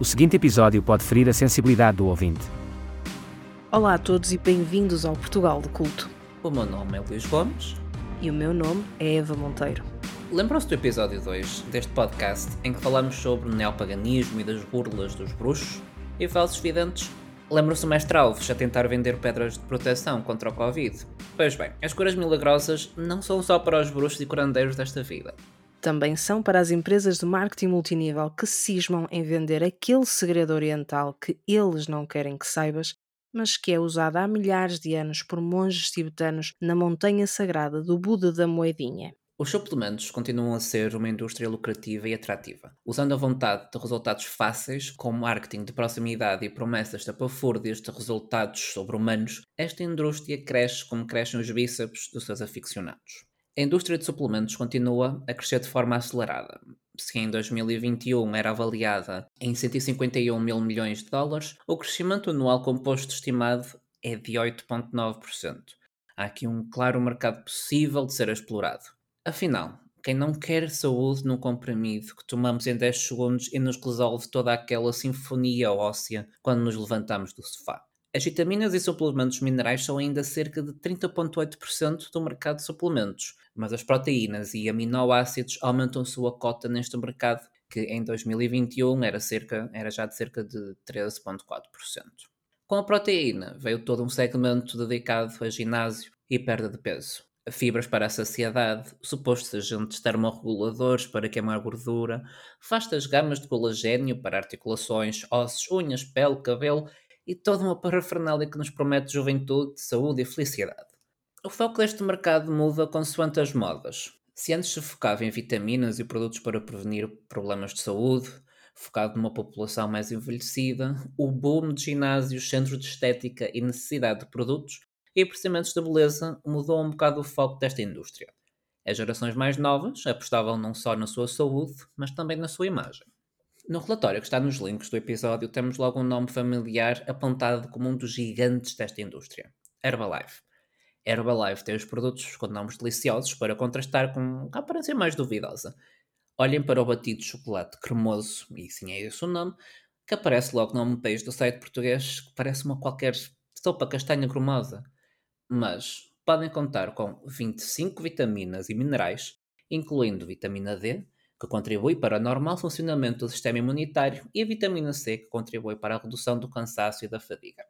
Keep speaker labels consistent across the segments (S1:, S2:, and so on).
S1: O seguinte episódio pode ferir a sensibilidade do ouvinte.
S2: Olá a todos e bem-vindos ao Portugal de Culto.
S3: O meu nome é Luís Gomes.
S2: E o meu nome é Eva Monteiro.
S3: Lembram-se do episódio 2 deste podcast em que falamos sobre o neopaganismo e das burlas dos bruxos e falsos videntes? Lembram-se do mestre Alves a tentar vender pedras de proteção contra o Covid? Pois bem, as curas milagrosas não são só para os bruxos e curandeiros desta vida.
S2: Também são para as empresas de marketing multinível que cismam em vender aquele segredo oriental que eles não querem que saibas, mas que é usado há milhares de anos por monges tibetanos na montanha sagrada do Buda da Moedinha.
S3: Os suplementos continuam a ser uma indústria lucrativa e atrativa. Usando a vontade de resultados fáceis, com marketing de proximidade e promessas tapafúrdias de resultados sobre-humanos, esta indústria cresce como crescem os bíceps dos seus aficionados. A indústria de suplementos continua a crescer de forma acelerada. Se em 2021 era avaliada em 151 mil milhões de dólares, o crescimento anual composto estimado é de 8,9%. Há aqui um claro mercado possível de ser explorado. Afinal, quem não quer saúde num comprimido que tomamos em 10 segundos e nos resolve toda aquela sinfonia óssea quando nos levantamos do sofá? As vitaminas e suplementos minerais são ainda cerca de 30,8% do mercado de suplementos, mas as proteínas e aminoácidos aumentam sua cota neste mercado, que em 2021 era, cerca, era já de cerca de 13,4%. Com a proteína veio todo um segmento dedicado a ginásio e perda de peso fibras para a saciedade, supostos agentes termorreguladores para queimar gordura, vastas gamas de colagênio para articulações, ossos, unhas, pele, cabelo e toda uma parafernália que nos promete juventude, saúde e felicidade. O foco deste mercado muda consoante as modas. Se antes se focava em vitaminas e produtos para prevenir problemas de saúde, focado numa população mais envelhecida, o boom de ginásios, centros de estética e necessidade de produtos e procedimentos de beleza mudou um bocado o foco desta indústria. As gerações mais novas apostavam não só na sua saúde, mas também na sua imagem. No relatório que está nos links do episódio, temos logo um nome familiar apontado como um dos gigantes desta indústria: Herbalife. Herbalife tem os produtos com nomes deliciosos para contrastar com a aparência mais duvidosa. Olhem para o batido de chocolate cremoso, e sim é esse o nome, que aparece logo no homepage do site português, que parece uma qualquer sopa castanha cremosa mas podem contar com 25 vitaminas e minerais, incluindo vitamina D, que contribui para o normal funcionamento do sistema imunitário, e a vitamina C, que contribui para a redução do cansaço e da fadiga.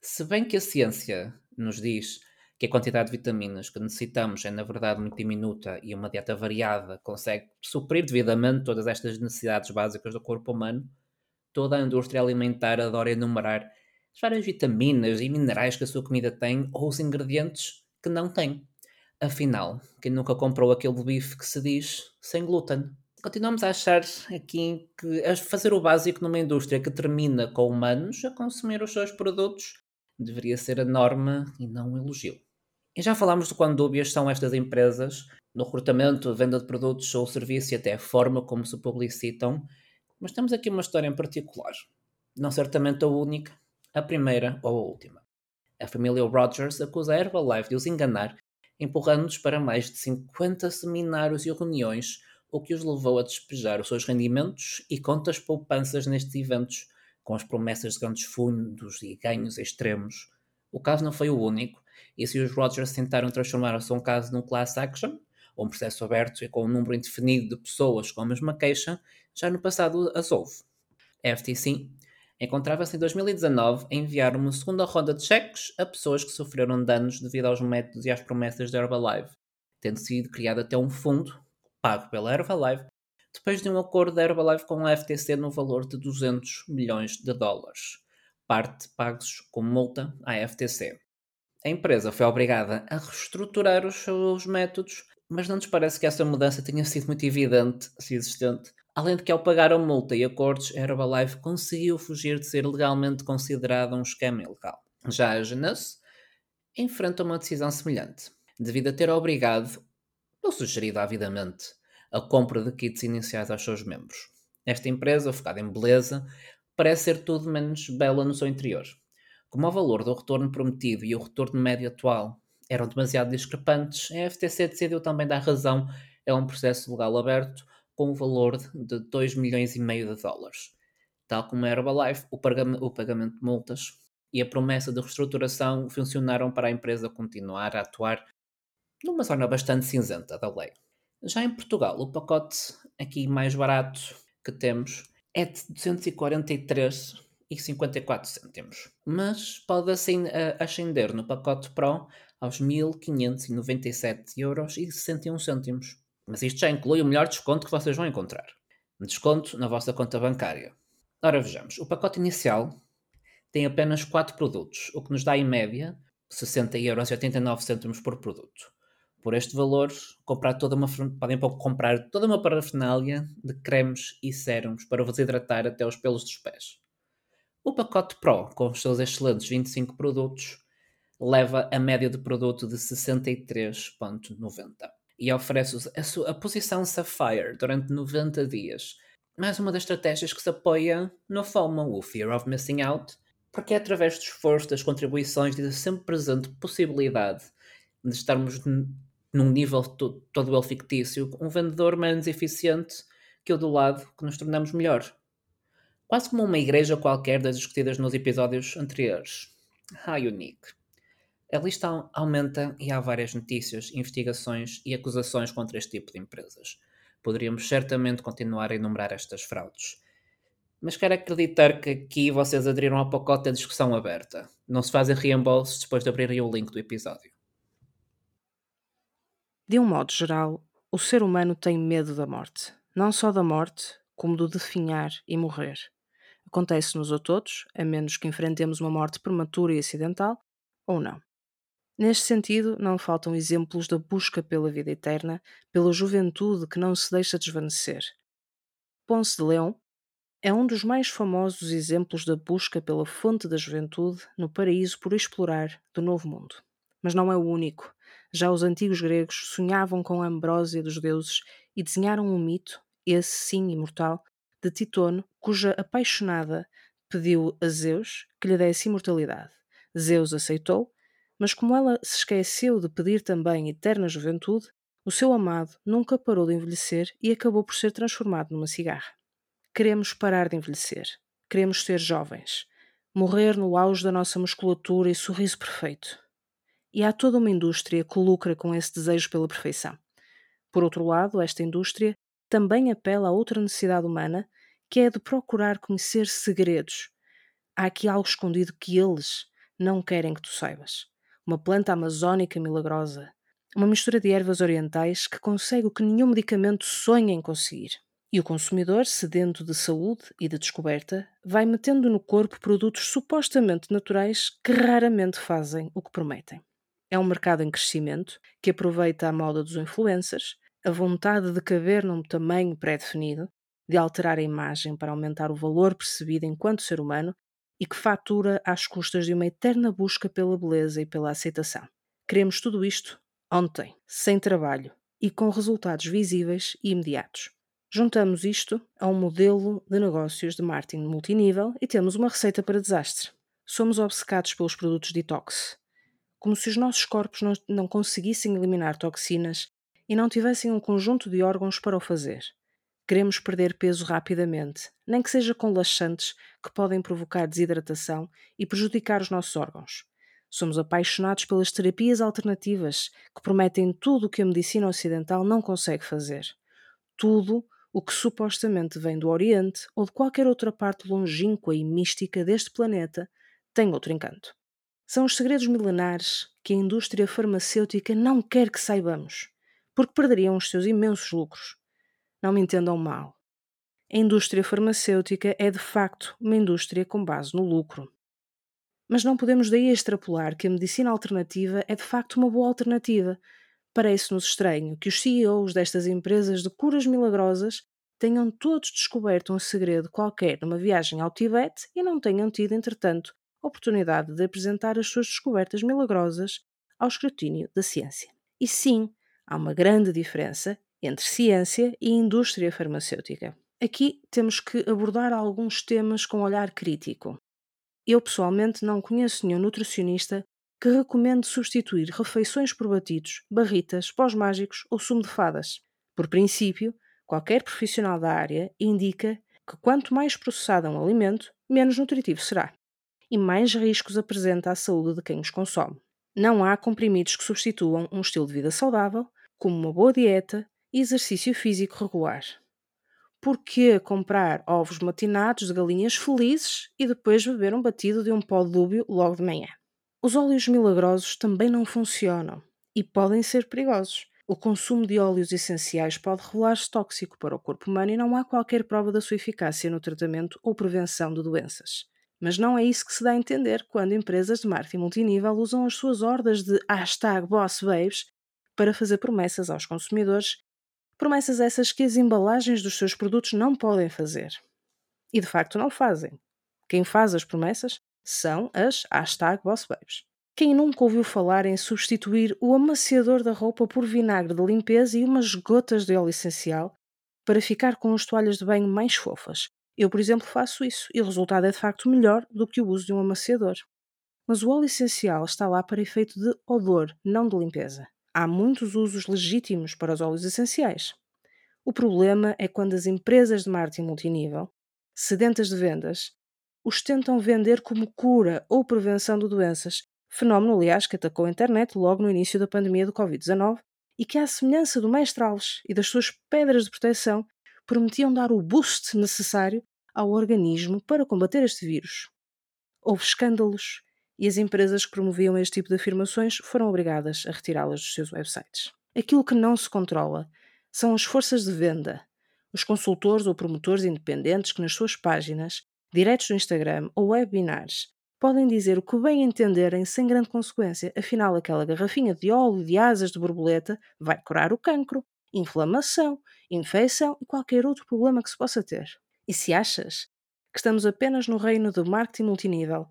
S3: Se bem que a ciência nos diz que a quantidade de vitaminas que necessitamos é na verdade muito diminuta e uma dieta variada consegue suprir devidamente todas estas necessidades básicas do corpo humano, toda a indústria alimentar adora enumerar as várias vitaminas e minerais que a sua comida tem ou os ingredientes que não tem. Afinal, quem nunca comprou aquele bife que se diz sem glúten? Continuamos a achar aqui que fazer o básico numa indústria que termina com humanos a consumir os seus produtos deveria ser a norma e não um elogio. E já falámos de quão dúbias são estas empresas no recrutamento, venda de produtos ou serviço e até a forma como se publicitam, mas temos aqui uma história em particular, não certamente a única, a primeira ou a última. A família Rogers acusa a Herbalife de os enganar, empurrando-nos para mais de 50 seminários e reuniões, o que os levou a despejar os seus rendimentos e contas poupanças nestes eventos, com as promessas de grandes fundos e ganhos extremos. O caso não foi o único, e se os Rogers tentaram transformar o seu caso num class action, um processo aberto e com um número indefinido de pessoas com a mesma queixa, já no passado as houve. A FTC encontrava-se em 2019 a enviar uma segunda ronda de cheques a pessoas que sofreram danos devido aos métodos e às promessas da Herbalife, tendo sido criado até um fundo, pago pela Herbalife, depois de um acordo da Herbalife com a FTC no valor de 200 milhões de dólares, parte pagos como multa à FTC. A empresa foi obrigada a reestruturar os seus métodos, mas não nos parece que essa mudança tenha sido muito evidente, se existente, Além de que, ao pagar a multa e acordos, Herbalife conseguiu fugir de ser legalmente considerada um esquema ilegal. Já a Genesis enfrenta uma decisão semelhante, devido a ter obrigado, ou sugerido avidamente, a compra de kits iniciais aos seus membros. Esta empresa, focada em beleza, parece ser tudo menos bela no seu interior. Como o valor do retorno prometido e o retorno médio atual eram demasiado discrepantes, a FTC decidiu também dar razão a um processo legal aberto com o valor de 2 milhões e meio de dólares. Tal como a Herbalife, o pagamento, de multas e a promessa de reestruturação funcionaram para a empresa continuar a atuar numa zona bastante cinzenta da lei. Já em Portugal, o pacote aqui mais barato que temos é de 243,54 cêntimos, mas pode assim eh, ascender no pacote Pro aos 1.597 euros e 61 cêntimos. Mas isto já inclui o melhor desconto que vocês vão encontrar. Desconto na vossa conta bancária. Ora, vejamos. O pacote inicial tem apenas 4 produtos, o que nos dá em média 60,89 euros por produto. Por este valor, comprar toda uma, podem comprar toda uma parafernália de cremes e sérums para vos hidratar até os pelos dos pés. O pacote Pro, com os seus excelentes 25 produtos, leva a média de produto de 63,90 e oferece a, a posição Sapphire durante 90 dias. Mais uma das estratégias que se apoia no FOMO, o Fear of Missing Out, porque é através do esforço, das contribuições e da sempre presente possibilidade de estarmos num nível todo, todo ele fictício, um vendedor menos eficiente que o do lado, que nos tornamos melhor. Quase como uma igreja qualquer das discutidas nos episódios anteriores. How unique. A lista aumenta e há várias notícias, investigações e acusações contra este tipo de empresas. Poderíamos certamente continuar a enumerar estas fraudes. Mas quero acreditar que aqui vocês aderiram ao pacote da discussão aberta. Não se fazem reembolsos depois de abrirem o link do episódio.
S2: De um modo geral, o ser humano tem medo da morte. Não só da morte, como do definhar e morrer. Acontece-nos a todos, a menos que enfrentemos uma morte prematura e acidental, ou não. Neste sentido, não faltam exemplos da busca pela vida eterna, pela juventude que não se deixa desvanecer. Ponce de Leão é um dos mais famosos exemplos da busca pela fonte da juventude no paraíso por explorar do Novo Mundo. Mas não é o único. Já os antigos gregos sonhavam com a ambrósia dos deuses e desenharam um mito, esse sim imortal, de Titono, cuja apaixonada pediu a Zeus que lhe desse imortalidade. Zeus aceitou, mas como ela se esqueceu de pedir também eterna juventude, o seu amado nunca parou de envelhecer e acabou por ser transformado numa cigarra. Queremos parar de envelhecer. Queremos ser jovens. Morrer no auge da nossa musculatura e sorriso perfeito. E há toda uma indústria que lucra com esse desejo pela perfeição. Por outro lado, esta indústria também apela a outra necessidade humana, que é de procurar conhecer segredos. Há aqui algo escondido que eles não querem que tu saibas. Uma planta amazónica milagrosa, uma mistura de ervas orientais que consegue o que nenhum medicamento sonha em conseguir. E o consumidor, sedento de saúde e de descoberta, vai metendo no corpo produtos supostamente naturais que raramente fazem o que prometem. É um mercado em crescimento que aproveita a moda dos influencers, a vontade de caber num tamanho pré-definido, de alterar a imagem para aumentar o valor percebido enquanto ser humano e que fatura às custas de uma eterna busca pela beleza e pela aceitação. Queremos tudo isto ontem, sem trabalho e com resultados visíveis e imediatos. Juntamos isto a um modelo de negócios de marketing multinível e temos uma receita para desastre. Somos obcecados pelos produtos detox, como se os nossos corpos não, não conseguissem eliminar toxinas e não tivessem um conjunto de órgãos para o fazer. Queremos perder peso rapidamente, nem que seja com laxantes que podem provocar desidratação e prejudicar os nossos órgãos. Somos apaixonados pelas terapias alternativas que prometem tudo o que a medicina ocidental não consegue fazer. Tudo o que supostamente vem do Oriente ou de qualquer outra parte longínqua e mística deste planeta tem outro encanto. São os segredos milenares que a indústria farmacêutica não quer que saibamos, porque perderiam os seus imensos lucros. Não me entendam mal. A indústria farmacêutica é de facto uma indústria com base no lucro. Mas não podemos daí extrapolar que a medicina alternativa é de facto uma boa alternativa. Parece-nos estranho que os CEOs destas empresas de curas milagrosas tenham todos descoberto um segredo qualquer numa viagem ao Tibete e não tenham tido, entretanto, oportunidade de apresentar as suas descobertas milagrosas ao escrutínio da ciência. E sim, há uma grande diferença entre ciência e indústria farmacêutica. Aqui temos que abordar alguns temas com olhar crítico. Eu pessoalmente não conheço nenhum nutricionista que recomende substituir refeições por batidos, barritas, pós mágicos ou sumo de fadas. Por princípio, qualquer profissional da área indica que quanto mais processado é um alimento, menos nutritivo será e mais riscos apresenta à saúde de quem os consome. Não há comprimidos que substituam um estilo de vida saudável, como uma boa dieta exercício físico regular. Por que comprar ovos matinados de galinhas felizes e depois beber um batido de um pó dúbio logo de manhã? Os óleos milagrosos também não funcionam e podem ser perigosos. O consumo de óleos essenciais pode revelar-se tóxico para o corpo humano e não há qualquer prova da sua eficácia no tratamento ou prevenção de doenças. Mas não é isso que se dá a entender quando empresas de marketing multinível usam as suas hordas de hashtag BossBabes para fazer promessas aos consumidores, promessas essas que as embalagens dos seus produtos não podem fazer. E de facto não fazem. Quem faz as promessas são as hashtag BossBabes. Quem nunca ouviu falar em substituir o amaciador da roupa por vinagre de limpeza e umas gotas de óleo essencial para ficar com as toalhas de banho mais fofas? Eu, por exemplo, faço isso e o resultado é de facto melhor do que o uso de um amaciador. Mas o óleo essencial está lá para efeito de odor, não de limpeza. Há muitos usos legítimos para os óleos essenciais. O problema é quando as empresas de marketing multinível, sedentas de vendas, os tentam vender como cura ou prevenção de doenças, fenómeno, aliás, que atacou a internet logo no início da pandemia do Covid-19 e que, à semelhança do mestre Alves e das suas pedras de proteção, prometiam dar o boost necessário ao organismo para combater este vírus. Houve escândalos e as empresas que promoviam este tipo de afirmações foram obrigadas a retirá-las dos seus websites. Aquilo que não se controla são as forças de venda, os consultores ou promotores independentes que nas suas páginas, diretos do Instagram ou webinars podem dizer o que bem entenderem sem grande consequência. Afinal, aquela garrafinha de óleo de asas de borboleta vai curar o cancro, inflamação, infecção e qualquer outro problema que se possa ter. E se achas que estamos apenas no reino do marketing multinível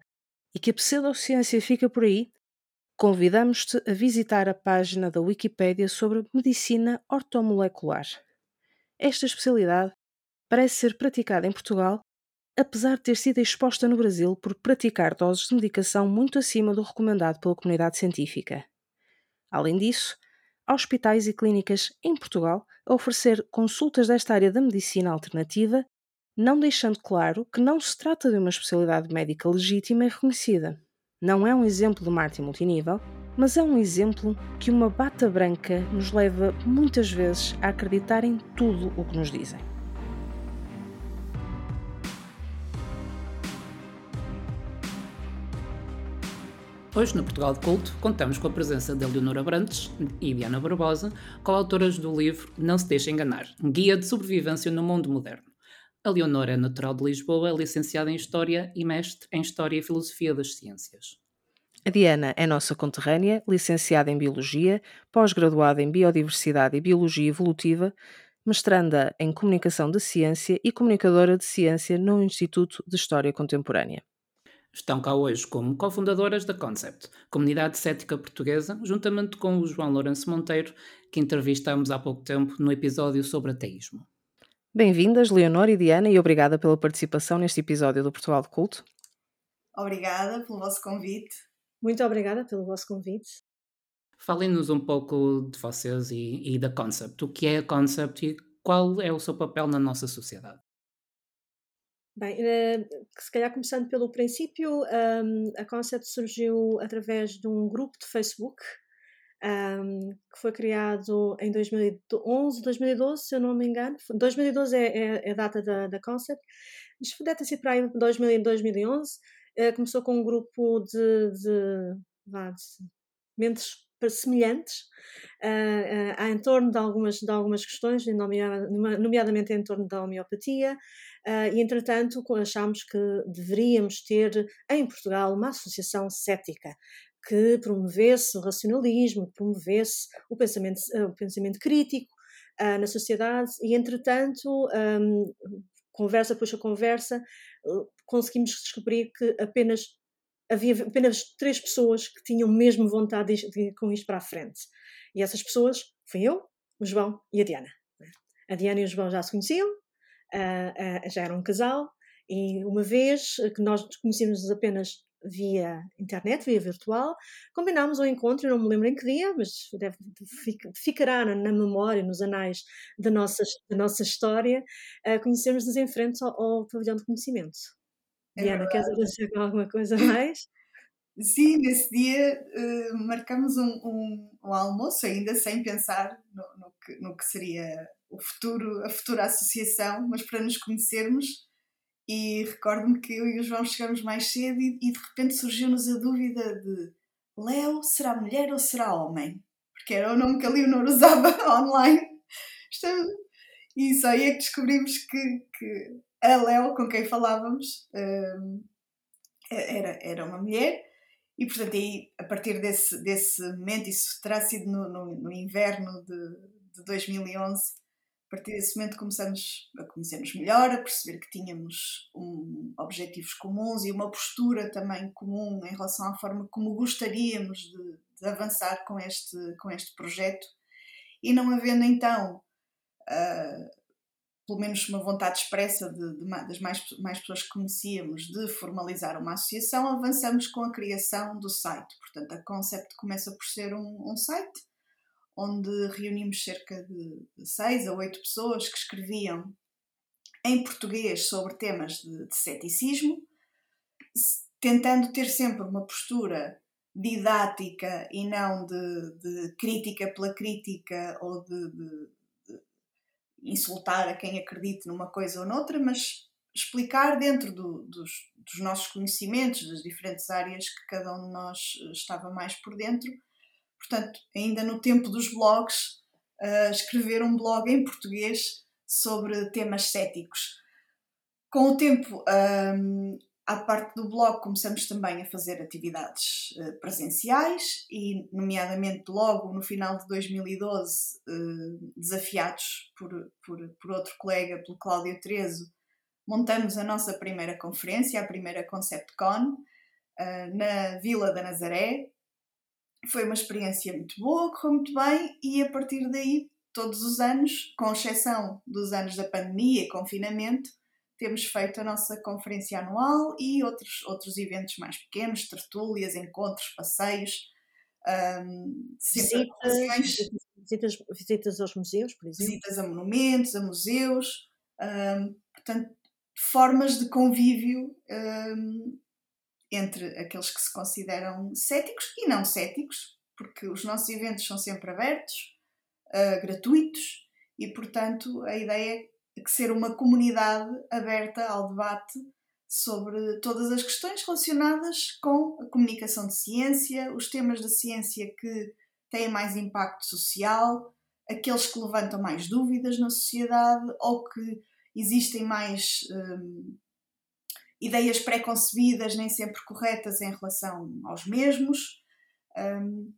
S2: e que a pseudociência fica por aí, convidamos-te a visitar a página da Wikipédia sobre medicina ortomolecular. Esta especialidade parece ser praticada em Portugal, apesar de ter sido exposta no Brasil por praticar doses de medicação muito acima do recomendado pela comunidade científica. Além disso, a hospitais e clínicas em Portugal a oferecer consultas desta área da medicina alternativa, não deixando claro que não se trata de uma especialidade médica legítima e reconhecida. Não é um exemplo de marketing multinível, mas é um exemplo que uma bata branca nos leva muitas vezes a acreditar em tudo o que nos dizem.
S3: Hoje, no Portugal de Culto, contamos com a presença de Leonora Brantes e Diana Barbosa, coautoras do livro Não se deixe enganar, Guia de Sobrevivência no Mundo Moderno. A Leonora é natural de Lisboa, é licenciada em História e mestre em História e Filosofia das Ciências.
S2: A Diana é nossa conterrânea, licenciada em Biologia, pós-graduada em Biodiversidade e Biologia Evolutiva, mestranda em Comunicação de Ciência e comunicadora de Ciência no Instituto de História Contemporânea.
S3: Estão cá hoje como cofundadoras da Concept, comunidade cética portuguesa, juntamente com o João Lourenço Monteiro, que entrevistamos há pouco tempo no episódio sobre ateísmo.
S2: Bem-vindas, Leonor e Diana, e obrigada pela participação neste episódio do Portugal de Culto.
S4: Obrigada pelo vosso convite.
S5: Muito obrigada pelo vosso convite.
S3: Falem-nos um pouco de vocês e, e da Concept. O que é a Concept e qual é o seu papel na nossa sociedade?
S5: Bem, uh, se calhar começando pelo princípio, um, a Concept surgiu através de um grupo de Facebook um, que foi criado em 2011, 2012, se eu não me engano. 2012 é, é, é a data da, da Concept, mas deve ter sido para aí 2000, 2011. Uh, começou com um grupo de, de, de, mentes semelhantes uh, uh, em torno de algumas, de algumas questões, nomeadamente em torno da homeopatia, uh, e entretanto achámos que deveríamos ter em Portugal uma associação cética que promovesse o racionalismo, que promovesse o pensamento, o pensamento crítico na sociedade, e entretanto, um, conversa puxa conversa, conseguimos descobrir que apenas havia apenas três pessoas que tinham mesmo vontade de, ir com isto para a frente. E essas pessoas fui eu, o João e a Diana. A Diana e o João já se conheciam, uh, uh, já eram um casal, e uma vez que nós conhecíamos apenas via internet, via virtual. Combinámos um encontro, não me lembro em que dia, mas deve, ficará na, memória, nos anais da nossa, da nossa história, uh, conhecermos-nos em frente ao, ao pavilhão de conhecimento. É Diana, queres dizer alguma coisa mais?
S4: Sim, nesse dia uh, marcamos um, um, um, almoço, ainda sem pensar no, no, que, no que seria o futuro, a futura associação, mas para nos conhecermos. E recordo-me que eu e o João chegamos mais cedo e, e de repente surgiu-nos a dúvida de Léo será mulher ou será homem? Porque era o nome que a Leonor usava online. E só aí é que descobrimos que, que a Léo, com quem falávamos, um, era, era uma mulher. E, portanto, aí, a partir desse, desse momento, isso terá sido no, no, no inverno de, de 2011, a partir desse momento começamos a conhecer-nos melhor, a perceber que tínhamos um, objetivos comuns e uma postura também comum em relação à forma como gostaríamos de, de avançar com este, com este projeto. E não havendo então, uh, pelo menos uma vontade expressa de, de, das mais, mais pessoas que conhecíamos de formalizar uma associação, avançamos com a criação do site. Portanto, a Concept começa por ser um, um site onde reunimos cerca de seis a oito pessoas que escreviam em português sobre temas de, de ceticismo, tentando ter sempre uma postura didática e não de, de crítica pela crítica ou de, de, de, insultar a quem acredite numa coisa ou noutra, mas explicar dentro do, dos, dos, nossos conhecimentos, das diferentes áreas que cada um de nós estava mais por dentro, portanto, ainda no tempo dos blogs, uh, escrever um blog em português sobre temas céticos. Com o tempo, um, à parte do blog, começamos também a fazer atividades uh, presenciais e, nomeadamente, logo no final de 2012, uh, desafiados por, por, por outro colega, pelo Cláudio Trezo, montamos a nossa primeira conferência, a primeira ConceptCon, uh, na Vila da Nazaré, foi uma experiência muito boa, correu muito bem e a partir daí, todos os anos, com exceção dos anos da pandemia e confinamento, temos feito a nossa conferência anual e outros, outros eventos mais pequenos, tertúlias, encontros, passeios, um,
S5: visitas, visitas, visitas aos museus, por exemplo.
S4: Visitas a monumentos, a museus, um, portanto, formas de convívio um, entre aqueles que se consideram céticos e não céticos, porque os nossos eventos são sempre abertos, uh, gratuitos e, portanto, a ideia é que ser uma comunidade aberta ao debate sobre todas as questões relacionadas com a comunicação de ciência, os temas da ciência que têm mais impacto social, aqueles que levantam mais dúvidas na sociedade ou que existem mais um, ideias pré-concebidas, nem sempre corretas em relação aos mesmos. Um,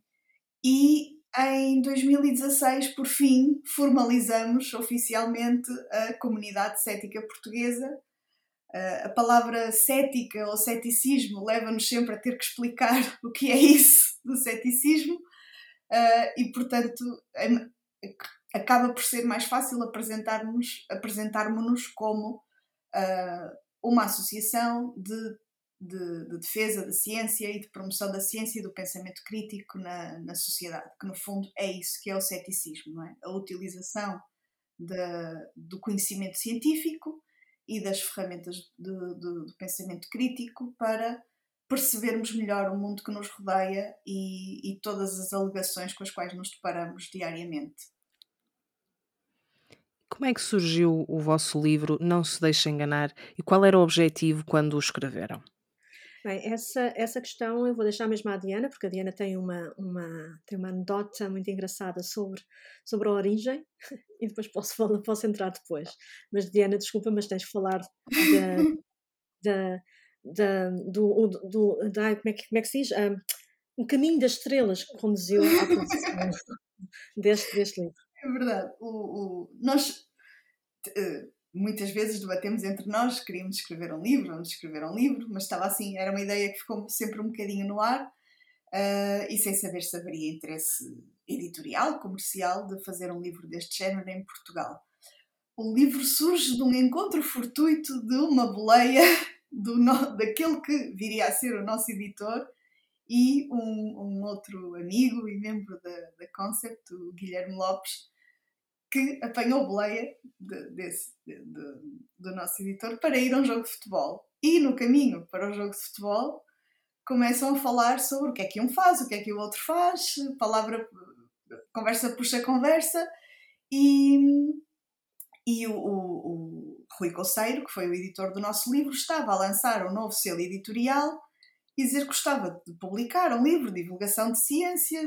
S4: e em 2016, por fim, formalizamos oficialmente a comunidade cética portuguesa. Uh, a palavra cética ou ceticismo leva-nos sempre a ter que explicar o que é isso do ceticismo, uh, e portanto acaba por ser mais fácil apresentarmos, apresentarmos-nos como uh, uma associação de, de, de, defesa da ciência e de promoção da ciência e do pensamento crítico na, na sociedade, que no fundo é isso que é o ceticismo, é? A utilização de, do conhecimento científico e das ferramentas do pensamento crítico para percebermos melhor o mundo que nos rodeia e, e todas as alegações com as quais nos deparamos diariamente.
S2: Como é que surgiu o vosso livro Não se deixe enganar e qual era o objetivo quando o escreveram?
S5: Bem, essa, essa questão eu vou deixar mesmo à Diana, porque a Diana tem uma, uma, tem uma anedota muito engraçada sobre, sobre a origem e depois posso, falar, posso entrar depois. Mas Diana, desculpa, mas tens que falar da, da, da, do, do, da, como, é que, como é que se diz? Um, um caminho das estrelas que conduziu à produção deste, deste livro.
S4: É verdade. O, o, nós uh, muitas vezes debatemos entre nós, queríamos escrever um livro, vamos escrever um livro, mas estava assim, era uma ideia que ficou sempre um bocadinho no ar uh, e sem saber se haveria interesse editorial, comercial, de fazer um livro deste género em Portugal. O livro surge de um encontro fortuito de uma boleia do no, daquele que viria a ser o nosso editor e um, um outro amigo e membro da, da Concept, o Guilherme Lopes, que apanhou boleia de, desse, de, de, do nosso editor para ir a um jogo de futebol. E no caminho para o jogo de futebol começam a falar sobre o que é que um faz, o que é que o outro faz, palavra, conversa puxa conversa, e, e o, o, o Rui Coceiro, que foi o editor do nosso livro, estava a lançar um novo selo editorial e dizer que gostava de publicar um livro de divulgação de ciência,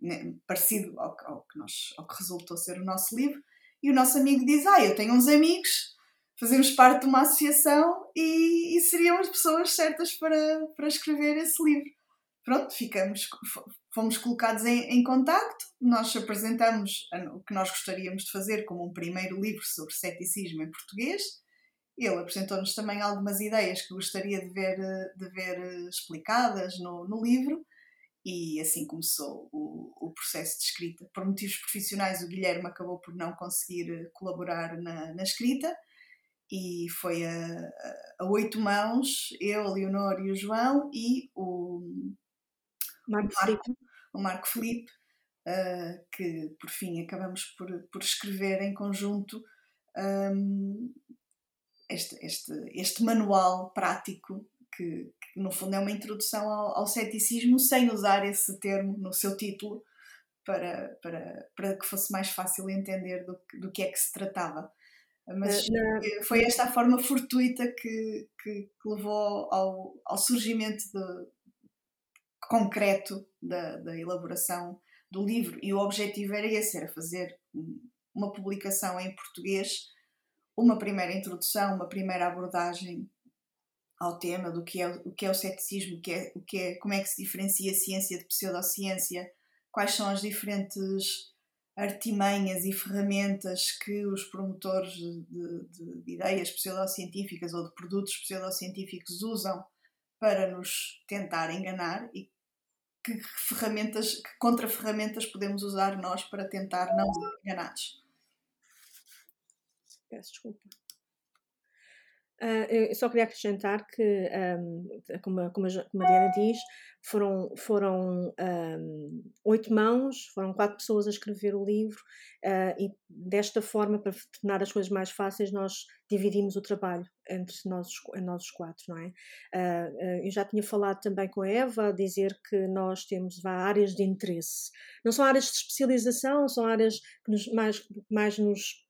S4: né, parecido ao, ao, que nós, ao que resultou ser o nosso livro, e o nosso amigo diz: Ah, eu tenho uns amigos, fazemos parte de uma associação e, e seriam as pessoas certas para, para escrever esse livro. Pronto, ficamos, fomos colocados em, em contacto, nós apresentamos o que nós gostaríamos de fazer como um primeiro livro sobre ceticismo em português. Ele apresentou-nos também algumas ideias que gostaria de ver, de ver explicadas no, no livro e assim começou o, o, processo de escrita. Por motivos profissionais, o Guilherme acabou por não conseguir colaborar na, na escrita e foi a, a, oito mãos, eu, a Leonor e o João e o
S5: Marco, o Marco,
S4: o Marco Felipe, uh, que por fim acabamos por, por escrever em conjunto um, este, este, este manual prático que, que, no fundo é uma introdução ao, ao ceticismo sem usar esse termo no seu título para, para, para que fosse mais fácil entender do, do que é que se tratava. Mas uh, foi esta a forma fortuita que, que, que levou ao, ao surgimento de, concreto da, da elaboração do livro. E o objetivo era esse: era fazer uma publicação em português, uma primeira introdução, uma primeira abordagem ao tema do que é o que é o ceticismo, o que é, o que é, como é que se diferencia a ciência de pseudociência, quais são as diferentes artimanhas e ferramentas que os promotores de, de, de ideias pseudocientíficas ou de produtos pseudocientíficos usam para nos tentar enganar e que ferramentas, que contra-ferramentas podemos usar nós para tentar não ser enganados.
S5: Peço desculpa. Uh, eu só queria acrescentar que, um, como, como, a, como a Diana diz, foram, foram um, oito mãos, foram quatro pessoas a escrever o livro uh, e desta forma, para tornar as coisas mais fáceis, nós dividimos o trabalho entre nós, nós os quatro, não é? Uh, eu já tinha falado também com a Eva dizer que nós temos áreas de interesse. Não são áreas de especialização, são áreas que nos, mais, mais nos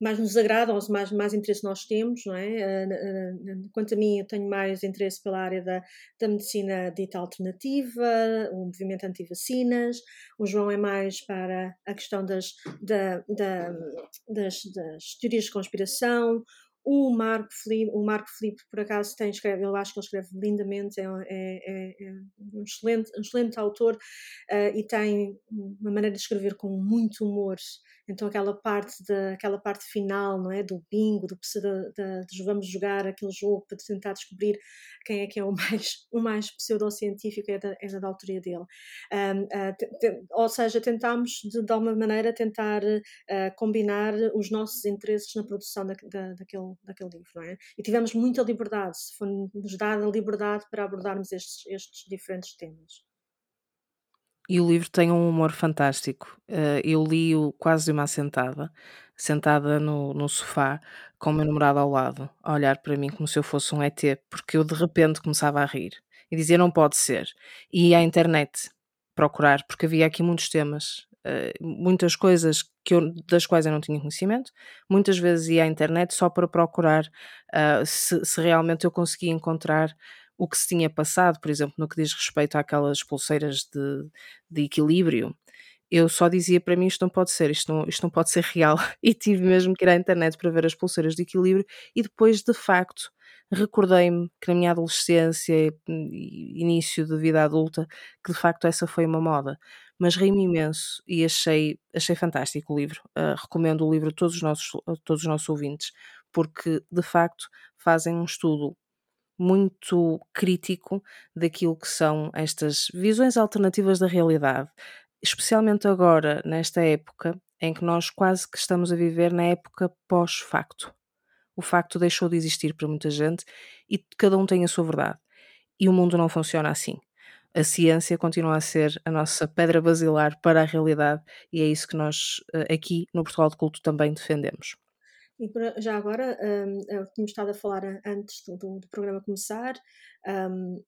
S5: mais nos agrada ou mais, mais interesse nós temos, não é? Uh, quanto a mim, eu tenho mais interesse pela área da, da medicina dita alternativa, o movimento anti-vacinas, o João é mais para a questão das, da, da, das, das teorias de conspiração, o Marco Felipe, o Marco por acaso tem escreve, eu acho que ele escreve lindamente, é, é, é, é um, excelente, um excelente autor uh, e tem uma maneira de escrever com muito humor. Então aquela parte da aquela parte final não é do bingo do de, vamos jogar aquele jogo para tentar descobrir quem é que é o mais o mais pseudocientífico é da, é da autoria dele. Um, uh, te, te, ou seja tentámos de, de alguma maneira tentar uh, combinar os nossos interesses na produção da, da, daquele, daquele livro não é? e tivemos muita liberdade foi-nos dada liberdade para abordarmos estes, estes diferentes temas
S2: e o livro tem um humor fantástico. Uh, eu li-o quase uma assentada, sentada no, no sofá, com o meu namorado ao lado, a olhar para mim como se eu fosse um ET, porque eu de repente começava a rir e dizia não pode ser. E à internet procurar, porque havia aqui muitos temas, uh, muitas coisas que eu, das quais eu não tinha conhecimento. Muitas vezes ia à internet só para procurar uh, se, se realmente eu conseguia encontrar o que se tinha passado, por exemplo, no que diz respeito àquelas pulseiras de, de equilíbrio, eu só dizia para mim isto não pode ser, isto não, isto não pode ser real, e tive mesmo que ir à internet para ver as pulseiras de equilíbrio, e depois, de facto, recordei-me que na minha adolescência e início de vida adulta, que de facto essa foi uma moda. Mas ri-me imenso e achei, achei fantástico o livro. Uh, recomendo o livro a todos os, nossos, todos os nossos ouvintes, porque de facto fazem um estudo muito crítico daquilo que são estas visões alternativas da realidade, especialmente agora, nesta época em que nós quase que estamos a viver na época pós-facto. O facto deixou de existir para muita gente e cada um tem a sua verdade. E o mundo não funciona assim. A ciência continua a ser a nossa pedra basilar para a realidade e é isso que nós eh, aqui no Portugal de Culto também defendemos.
S5: E já agora, um, tínhamos estado a falar antes do, do programa começar, um,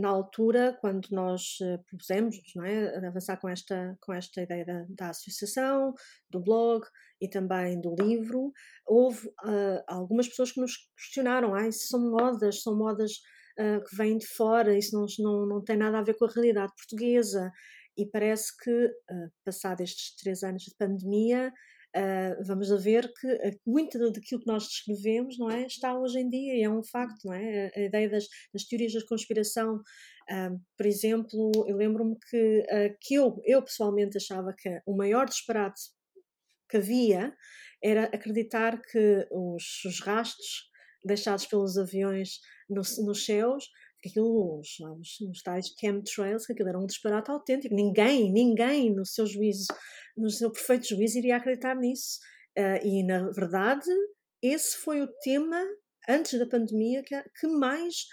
S5: na altura, quando nós uh, propusemos é, avançar com esta, com esta ideia da, da associação, do blog e também do livro, houve uh, algumas pessoas que nos questionaram: ah, isso são modas, são modas uh, que vêm de fora, isso não, não, não tem nada a ver com a realidade portuguesa. E parece que, uh, passados estes três anos de pandemia, Uh, vamos ver que uh, muito daquilo que nós descrevemos não é, está hoje em dia e é um facto. Não é? A, ideia das, das, teorias da conspiração, uh, por exemplo, eu lembro-me que, que eu, eu pessoalmente achava que o maior disparate que havia era acreditar que os, os rastros deixados pelos aviões no, nos céus que aquilo, os, os, tais chemtrails, que aquilo era um disparate autêntico. Ninguém, ninguém no seu juízo, no seu perfeito juízo, iria acreditar nisso. Uh, e, na verdade, esse foi o tema, antes da pandemia, que, que mais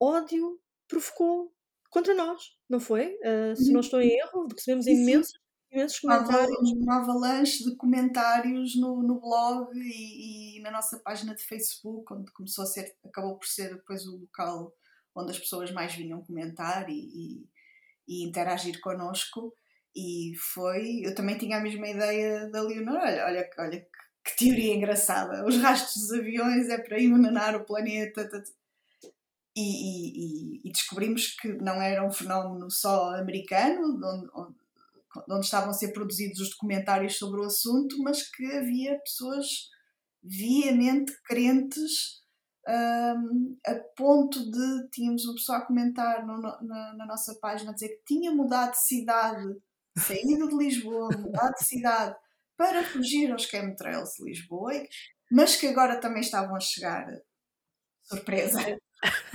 S5: ódio provocou contra nós, não foi? Uh, se não estou em erro, recebemos imensos, imensos comentários.
S4: Uma avalanche de comentários no, no blog e, e, na nossa página de Facebook, onde começou a ser, acabou por ser depois o local onde as pessoas mais vinham comentar e, e, e interagir connosco. E foi. Eu também tinha a mesma ideia da Leonor. Olha, olha, olha que, que teoria engraçada. Os rastros dos aviões é para envenenar o planeta. E, e, e, descobrimos que não era um fenómeno só americano, onde, onde, onde, estavam a ser produzidos os documentários sobre o assunto, mas que havia pessoas viamente crentes um, a ponto de tínhamos uma pessoa a comentar no, na, na, nossa página a dizer que tinha mudado de cidade, saído de Lisboa, mudado de cidade para fugir aos chemtrails de Lisboa, mas que agora também estavam a chegar. Surpresa!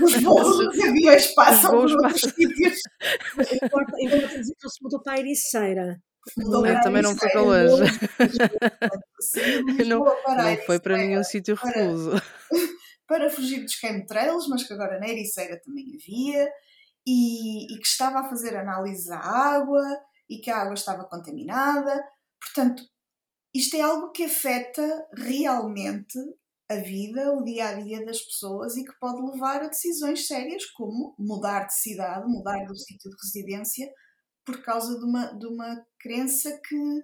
S4: Os voos, os aviões passam por outros sítios.
S5: Importa dizer que ele se mudou para a Ericeira.
S2: Eu também não fui para longe. Não, não foi para nenhum sítio recluso
S4: para fugir dos chemtrails, mas que agora na Ericeira também havia, e, e que estava a fazer análise à água e que a água estava contaminada. Portanto, isto é algo que afeta realmente a vida, o dia a dia das pessoas e que pode levar a decisões sérias como mudar de cidade, mudar do sítio de residência por causa de uma, de uma crença que,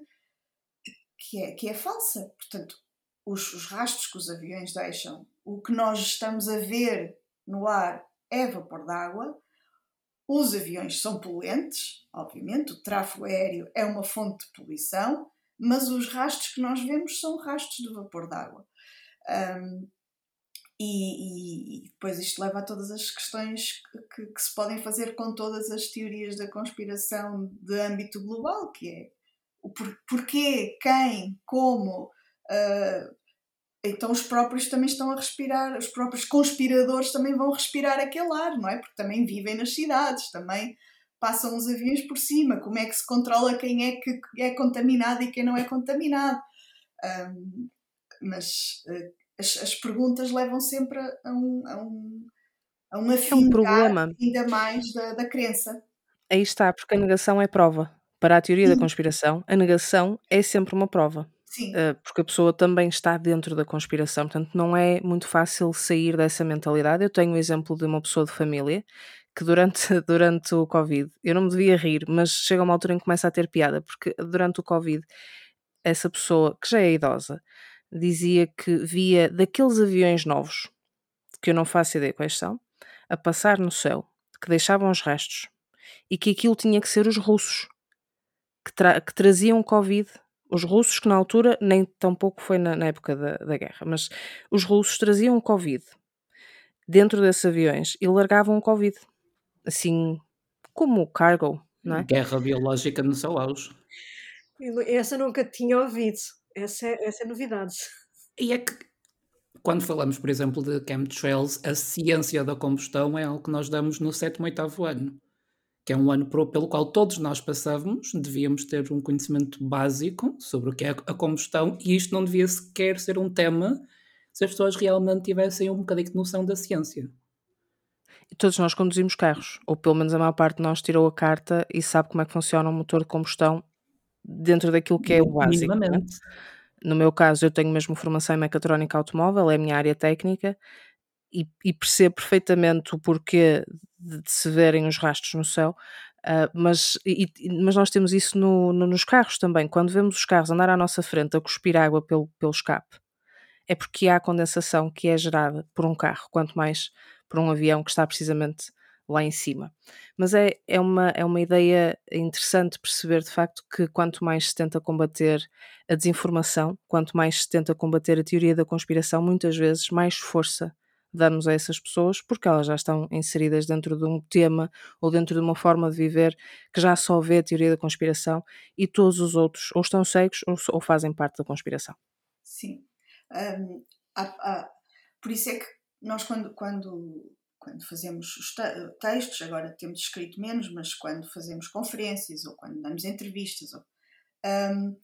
S4: que, é, que é falsa. Portanto, os, os rastros que os aviões deixam o que nós estamos a ver no ar é vapor d'água. Os aviões são poluentes, obviamente, o tráfego aéreo é uma fonte de poluição, mas os rastros que nós vemos são rastros de vapor d'água. Um, e, e, depois isto leva a todas as questões que, que, se podem fazer com todas as teorias da conspiração de âmbito global, que é o por, porquê, quem, como, uh, então os próprios também estão a respirar, os próprios conspiradores também vão respirar aquele ar, não é? Porque também vivem nas cidades, também passam os aviões por cima, como é que se controla quem é que é contaminado e quem não é contaminado. Um, mas uh, as, as, perguntas levam sempre a um, a um, a um é um problema. ainda mais da, da crença.
S2: Aí está, porque a negação é prova. Para a teoria da conspiração, a negação é sempre uma prova.
S4: Sim.
S2: Uh, porque a pessoa também está dentro da conspiração, portanto não é muito fácil sair dessa mentalidade. Eu tenho o exemplo de uma pessoa de família que durante, durante o Covid, eu não me devia rir, mas chega uma altura em que começa a ter piada, porque durante o Covid, essa pessoa, que já é idosa, dizia que via daqueles aviões novos, que eu não faço ideia quais são, a passar no céu, que deixavam os restos, e que aquilo tinha que ser os russos, que, tra que traziam Covid os russos, que na altura nem tão pouco foi na, na época da, da, guerra, mas os russos traziam o Covid dentro desses aviões e largavam o Covid, assim como o cargo, não é?
S3: Guerra biológica no seu auge.
S5: Essa nunca tinha ouvido, essa é, essa é novidade.
S3: E é que quando falamos, por exemplo, de chemtrails, a ciência da combustão é algo que nós damos no sétimo, oitavo ano que é um ano pelo qual todos nós passávamos, devíamos ter um conhecimento básico sobre o que é a combustão e isto não devia sequer ser um tema se as pessoas realmente tivessem um bocadinho de noção da ciência.
S2: Todos nós conduzimos carros, ou pelo menos a maior parte de nós tirou a carta e sabe como é que funciona um motor de combustão dentro daquilo que é o básico. Né? No meu caso, eu tenho mesmo formação em mecatrónica automóvel, é a minha área técnica, e, e percebo perfeitamente o porquê de, de, se verem os rastros no céu, uh, mas, e, mas nós temos isso no, no, nos carros também. Quando vemos os carros andar à nossa frente a cuspir água pelo, pelo escape, é porque há condensação que é gerada por um carro, quanto mais por um avião que está precisamente lá em cima. Mas é, é, uma, é uma ideia interessante perceber de facto que quanto mais se tenta combater a desinformação, quanto mais se tenta combater a teoria da conspiração, muitas vezes mais força damos a essas pessoas porque elas já estão inseridas dentro de um tema ou dentro de uma forma de viver que já só vê a teoria da conspiração e todos os outros ou estão cegos ou, ou fazem parte da conspiração.
S4: Sim. Um, há, há, por isso é que nós quando, quando quando fazemos os textos, agora temos escrito menos, mas quando fazemos conferências ou quando damos entrevistas, ou, um,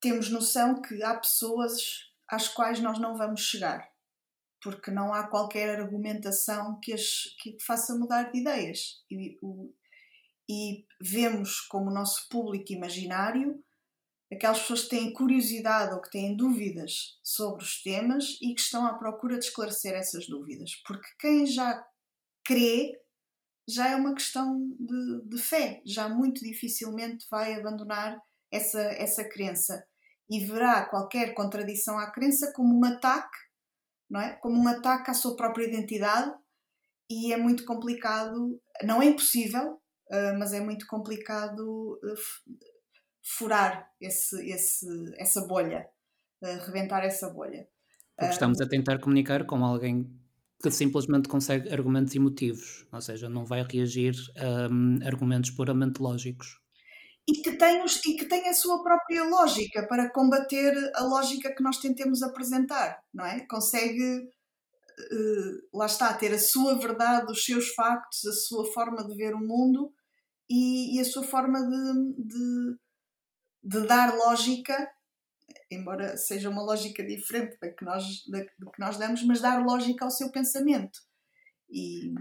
S4: temos noção que há pessoas às quais nós não vamos chegar, porque não há qualquer argumentação que as que faça mudar de ideias. E, o, e vemos como o nosso público imaginário aquelas pessoas que têm curiosidade ou que têm dúvidas sobre os temas e que estão à procura de esclarecer essas dúvidas. Porque quem já crê já é uma questão de, de fé, já muito dificilmente vai abandonar essa, essa crença e verá qualquer contradição à crença como um ataque, não é? Como um ataque à sua própria identidade e é muito complicado, não é impossível, eh, mas é muito complicado eh, furar esse, esse, essa bolha, uh, rebentar essa bolha.
S3: Porque estamos a tentar comunicar com alguém que simplesmente consegue argumentos emotivos, ou seja, não vai reagir a um, argumentos puramente lógicos.
S4: E que, tem os, e que tem a sua própria lógica para combater a lógica que nós tentemos apresentar, não é? Consegue, uh, lá está, ter a sua verdade, os seus factos, a sua forma de ver o mundo e, e a sua forma de, de de dar lógica, embora seja uma lógica diferente da que nós, da, do que nós damos, mas dar lógica ao seu pensamento. E,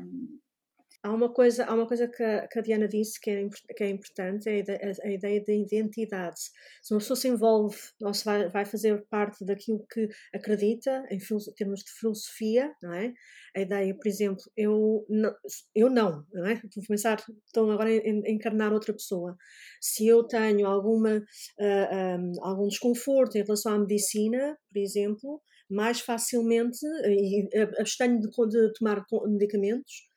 S5: Há uma coisa, há uma coisa que, a, que a Diana disse que é, que é importante, é a a ideia da identidade. Se uma pessoa se envolve ou se vai, vai fazer parte daquilo que acredita, em termos de filosofia, não é? A ideia, por exemplo, eu não, eu não, não é? Vou começar, estou agora a encarnar outra pessoa. Se eu tenho alguma, uh, ah, um, ah, algum desconforto em relação à medicina, por exemplo, mais facilmente, e abstenho de, de tomar medicamentos,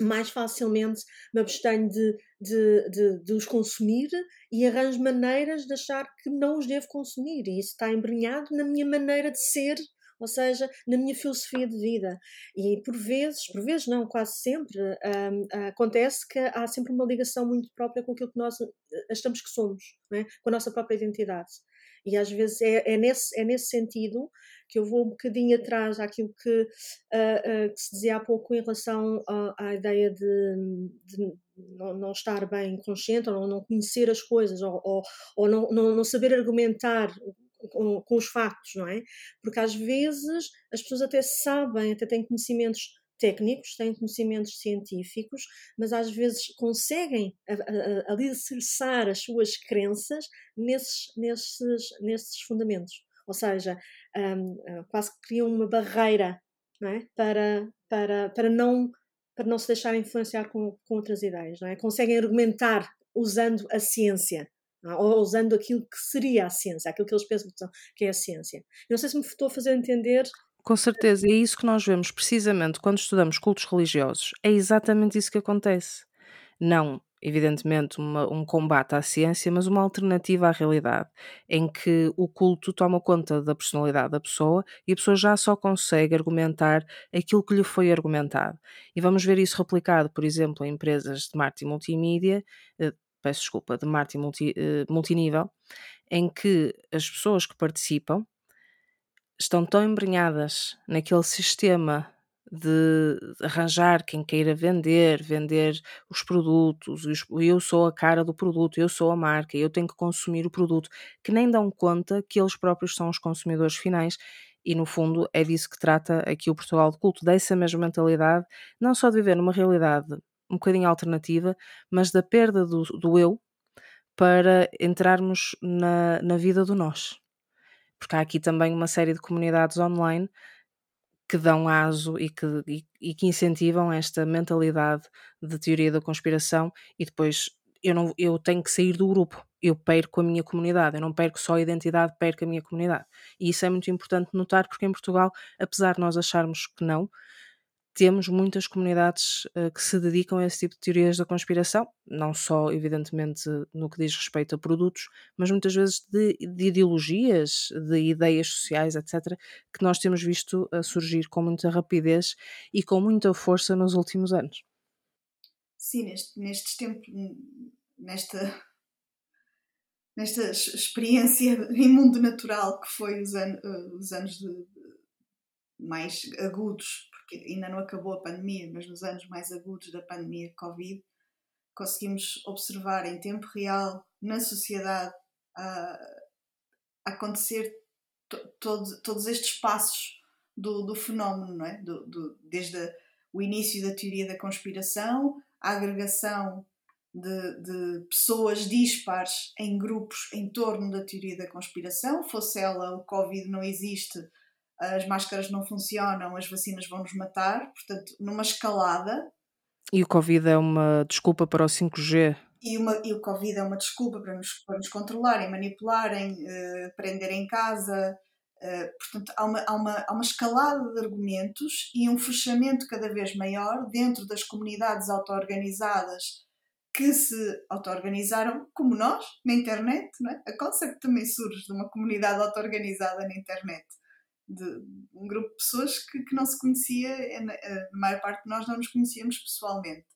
S5: mais facilmente me abstenho de, de, de, de, os consumir e arranjo maneiras de achar que não os devo consumir. E isso está embrenhado na minha maneira de ser, ou seja, na minha filosofia de vida. E por vezes, por vezes não, quase sempre, um, acontece que há sempre uma ligação muito própria com aquilo que nós eh, achamos que somos, é? com a nossa própria identidade. E às vezes é, é, nesse, é nesse sentido que eu vou um bocadinho atrás àquilo que, uh, uh, que se dizia há pouco em relação à, à ideia de, de não, estar bem consciente ou não, conhecer as coisas ou, ou, ou não, não saber argumentar com, com, os factos, não é? Porque às vezes as pessoas até sabem, até têm conhecimentos técnicos, têm conhecimentos científicos, mas às vezes conseguem alicerçar as suas crenças nesses, nesses, nesses fundamentos. Ou seja, um, ah, quase que criam uma barreira não é? para, para, para, não, para não se deixar influenciar com, com outras ideias. Não é? Conseguem argumentar usando a ciência? Ou usando aquilo que seria a ciência, aquilo que eles pensam que é a ciência. Não sei se me estou a fazer entender
S2: com certeza, é isso que nós vemos precisamente quando estudamos cultos religiosos. É exatamente isso que acontece. Não, evidentemente, uma, um combate à ciência, mas uma alternativa à realidade, em que o culto toma conta da personalidade da pessoa e a pessoa já só consegue argumentar aquilo que lhe foi argumentado. E vamos ver isso replicado, por exemplo, em empresas de marketing multimídia, eh, peço desculpa, de marketing multi, eh, multinível, em que as pessoas que participam estão tão embrenhadas naquele sistema de arranjar quem queira vender, vender os produtos, eu sou a cara do produto, eu sou a marca, eu tenho que consumir o produto, que nem dão conta que eles próprios são os consumidores finais. E no fundo é disso que trata aqui o Portugal de Culto, dessa mesma mentalidade, não só de viver numa realidade um bocadinho alternativa, mas da perda do, do eu para entrarmos na, na vida do nós. Porque há aqui também uma série de comunidades online que dão aso e que, e, e que incentivam esta mentalidade de teoria da conspiração e depois eu, não, eu tenho que sair do grupo, eu perco a minha comunidade, eu não perco só a identidade, perco a minha comunidade. E isso é muito importante notar porque em Portugal, apesar de nós acharmos que não, temos muitas comunidades uh, que se dedicam a esse tipo de teorias da conspiração, não só, evidentemente, no que diz respeito a produtos, mas muitas vezes de, de ideologias, de ideias sociais, etc., que nós temos visto a surgir com muita rapidez e com muita força nos últimos anos.
S4: Sim, neste, nestes tempos, nesta, nesta experiência em mundo natural que foi os, an, uh, os anos de mais agudos porque ainda não acabou a pandemia, mas nos anos mais agudos da pandemia Covid, conseguimos observar em tempo real na sociedade a, acontecer to, todo, todos estes passos do, do fenómeno, não é? Do, do, desde o início da teoria da conspiração, a agregação de, de, pessoas dispares em grupos em torno da teoria da conspiração, fosse ela o Covid não existe, as máscaras não funcionam, as vacinas vão nos matar, portanto, numa escalada.
S2: E o Covid é uma desculpa para o 5G.
S4: E, uma, e o Covid é uma desculpa para nos, para nos controlarem, manipularem, uh, prenderem em casa. Uh, portanto, há uma, há, uma, há uma escalada de argumentos e um fechamento cada vez maior dentro das comunidades auto-organizadas que se auto-organizaram, como nós, na internet. Não é? A concept também surge de uma comunidade auto-organizada na internet de um grupo de pessoas que, que não se conhecia, eh, a maior parte de nós não nos conhecíamos pessoalmente.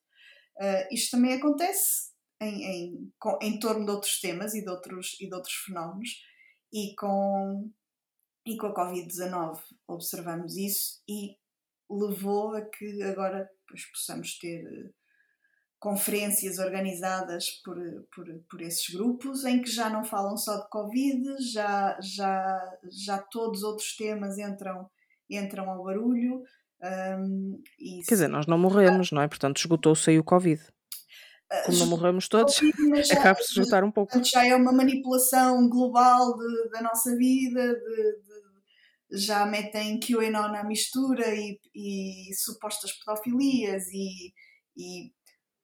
S4: Uh, isto também acontece em, em, em torno de outros temas e de outros, e de outros fenómenos, e com, e com a Covid-19 observamos isso e levou a que agora pois, possamos ter eh, conferências organizadas por, por, por esses grupos, em que já não falam só de Covid, já, já, já todos outros temas entram, entram ao barulho. Um,
S2: Quer dizer, nós não morremos, não é? Portanto, esgotou-se aí o Covid. Ah, Como não morremos todos, acaba se esgotar um pouco.
S4: Já é uma manipulação global de, da nossa vida, de, de, já metem QAnon na mistura e, e supostas pedofilias e, e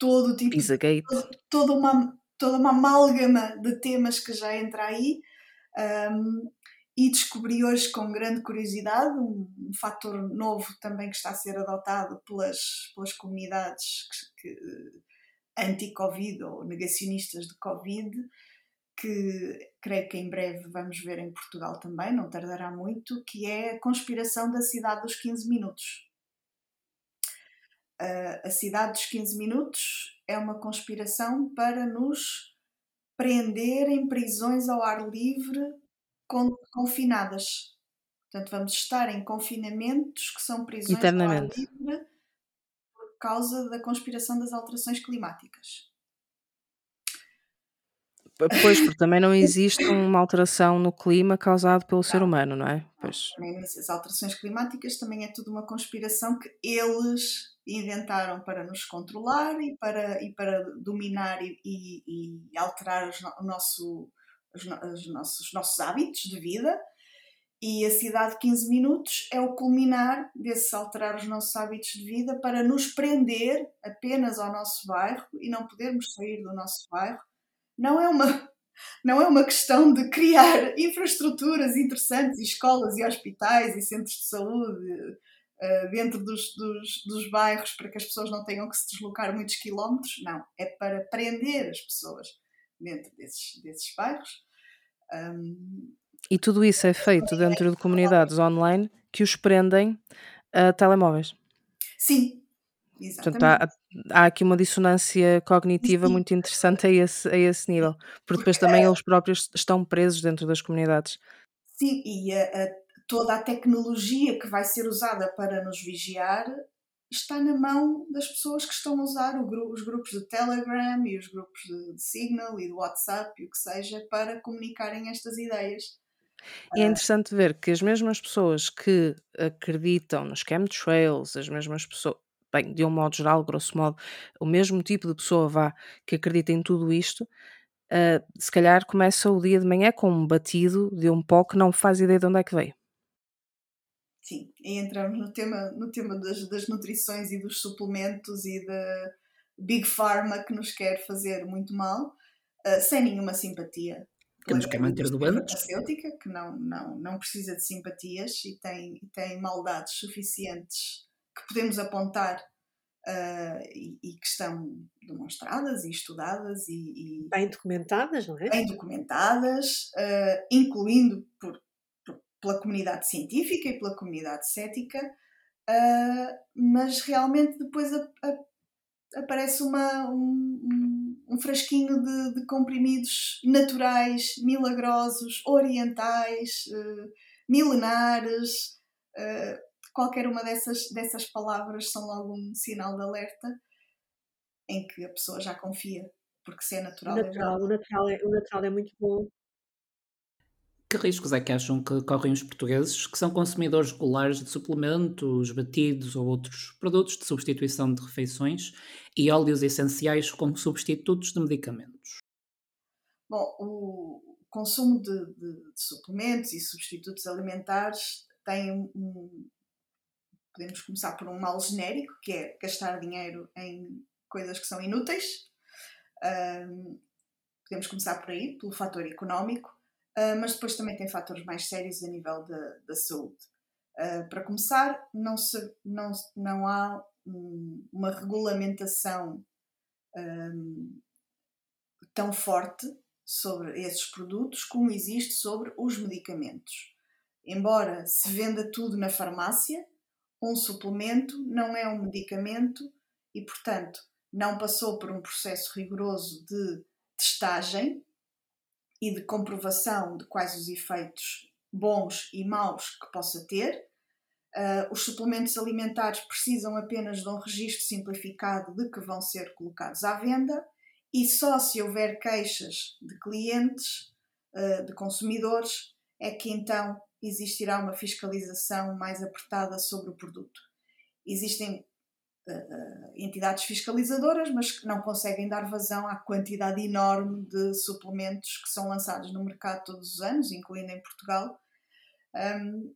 S4: todo tipo
S2: Pizzagate.
S4: toda uma toda uma amálgama de temas que já entra aí um, e descobri hoje com grande curiosidade um, um fator novo também que está a ser adotado pelas, pelas comunidades que, que, anti-Covid ou negacionistas de Covid que creio que em breve vamos ver em Portugal também, não tardará muito, que é a conspiração da cidade dos 15 minutos a cidade dos 15 minutos é uma conspiração para nos prender em prisões ao ar livre confinadas. Portanto, vamos estar em confinamentos que são prisões ao ar livre por causa da conspiração das alterações climáticas.
S2: Pois, porque também não existe uma alteração no clima causada pelo não, ser humano, não é? Pois.
S4: As alterações climáticas também é tudo uma conspiração que eles inventaram para nos controlar e para, e para dominar e, e, e alterar os, o nosso, os, os, nossos, os nossos hábitos de vida. E a cidade de 15 minutos é o culminar desse alterar os nossos hábitos de vida para nos prender apenas ao nosso bairro e não podermos sair do nosso bairro não é uma não é uma questão de criar infraestruturas interessantes, e escolas e hospitais e centros de saúde uh, dentro dos, dos, dos, bairros para que as pessoas não tenham que se deslocar muitos quilómetros. Não, é para prender as pessoas dentro desses, desses bairros. Um,
S2: e tudo isso é feito dentro de comunidades online que os prendem a telemóveis.
S4: Sim,
S2: Exatamente. Portanto, há, há, aqui uma dissonância cognitiva Sim. muito interessante a esse, a esse nível, porque depois também eles próprios estão presos dentro das comunidades.
S4: Sim, e a, a, toda a tecnologia que vai ser usada para nos vigiar está na mão das pessoas que estão a usar os grupos de Telegram e os grupos de, de Signal e do WhatsApp e o que seja para comunicarem estas ideias.
S2: É interessante ver que as mesmas pessoas que acreditam nos chemtrails, as mesmas pessoas, bem, de um modo geral, grosso modo, o mesmo tipo de pessoa vá que acredita em tudo isto, uh, se calhar começa o dia de manhã com um batido de um pó que não faz ideia de onde é que veio.
S4: Sim, e entramos no tema, no tema das, das nutrições e dos suplementos e da Big Pharma que nos quer fazer muito mal, uh, sem nenhuma simpatia.
S3: Que nos quer manter doentes.
S4: farmacêutica, que não, não, não precisa de simpatias e tem, tem maldades suficientes que podemos apontar uh, e, e, que estão demonstradas e estudadas e,
S5: e bem documentadas, não é?
S4: Bem documentadas, uh, incluindo por, por, pela comunidade científica e pela comunidade cética, uh, mas realmente depois a, a, aparece uma, um, um frasquinho de, de, comprimidos naturais, milagrosos, orientais, milenares qualquer uma dessas, dessas palavras são logo um sinal de alerta em que a pessoa já confia, porque se é natural.
S5: O natural, é o natural, é, o natural é muito bom.
S3: Que riscos é que acham que correm os portugueses que são consumidores regulares de suplementos, batidos ou outros produtos de substituição de refeições e óleos essenciais como substitutos de medicamentos?
S4: Bom, o consumo de, de, de suplementos e substitutos alimentares tem um, podemos começar por um mal genérico, que é gastar dinheiro em coisas que são inúteis. Um, podemos começar por aí, pelo fator económico, uh, mas depois também tem fatores mais sérios a nível da, da saúde. Uh, para começar, não, se, não, não há um, uma regulamentação um, tão forte sobre esses produtos como existe sobre os medicamentos. Embora se venda tudo na farmácia, um suplemento não é um medicamento e, portanto, não passou por um processo rigoroso de testagem e de comprovação de quais os efeitos bons e maus que possa ter. Uh, os suplementos alimentares precisam apenas de um registro simplificado de que vão ser colocados à venda e só se houver queixas de clientes, uh, de consumidores, é que então existirá uma fiscalização mais apertada sobre o produto. Existem uh, entidades fiscalizadoras, mas que não conseguem dar vazão à quantidade enorme de suplementos que são lançados no mercado todos os anos, incluindo em Portugal. Um,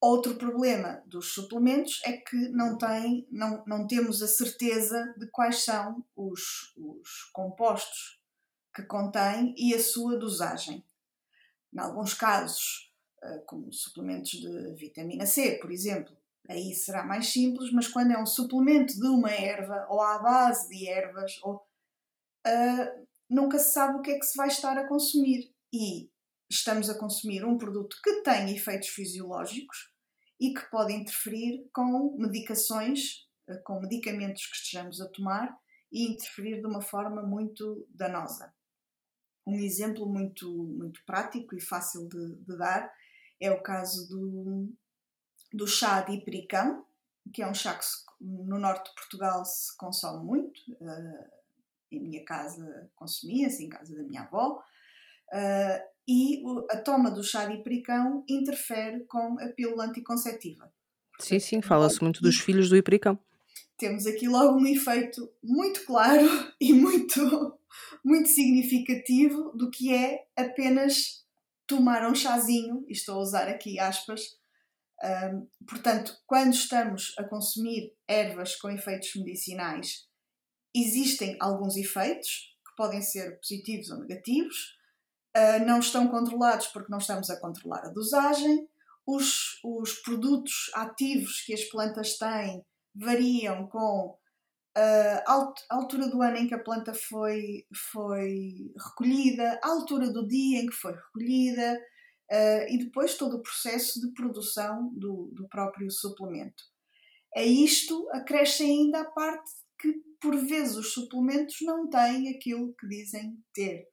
S4: outro problema dos suplementos é que não, tem, não, não temos a certeza de quais são os, os compostos que contém e a sua dosagem. Em alguns casos, eh, como suplementos de vitamina C, por exemplo. Aí será mais simples, mas quando é um suplemento de uma erva ou à base de ervas, ou, uh, nunca se sabe o que é que se vai estar a consumir. E estamos a consumir um produto que tem efeitos fisiológicos e que pode interferir com medicações, eh, com medicamentos que estejamos a tomar e interferir de uma forma muito danosa. Um exemplo muito, muito prático e fácil de, de dar é o caso do, do chá de ipericão, que é um chá que se, no norte de Portugal se consome muito. Uh, em minha casa consumia-se, em casa da minha avó. Uh, e a toma do chá de ipericão interfere com a pílula anticonceptiva.
S2: Sim, sim, fala-se muito dos filhos do ipericão.
S4: Temos aqui logo um efeito muito claro e muito, muito significativo do que é apenas tomar um chazinho, e estou a usar aqui aspas, um, portanto, quando estamos a consumir ervas com efeitos medicinais, existem alguns efeitos que podem ser positivos ou negativos, uh, não estão controlados porque não estamos a controlar a dosagem, os, os produtos ativos que as plantas têm variam com a altura do ano em que a planta foi, foi recolhida, a altura do dia em que foi recolhida uh, e depois todo o processo de produção do, do próprio suplemento. A isto acresce ainda a parte que, por vezes, os suplementos não têm aquilo que dizem ter.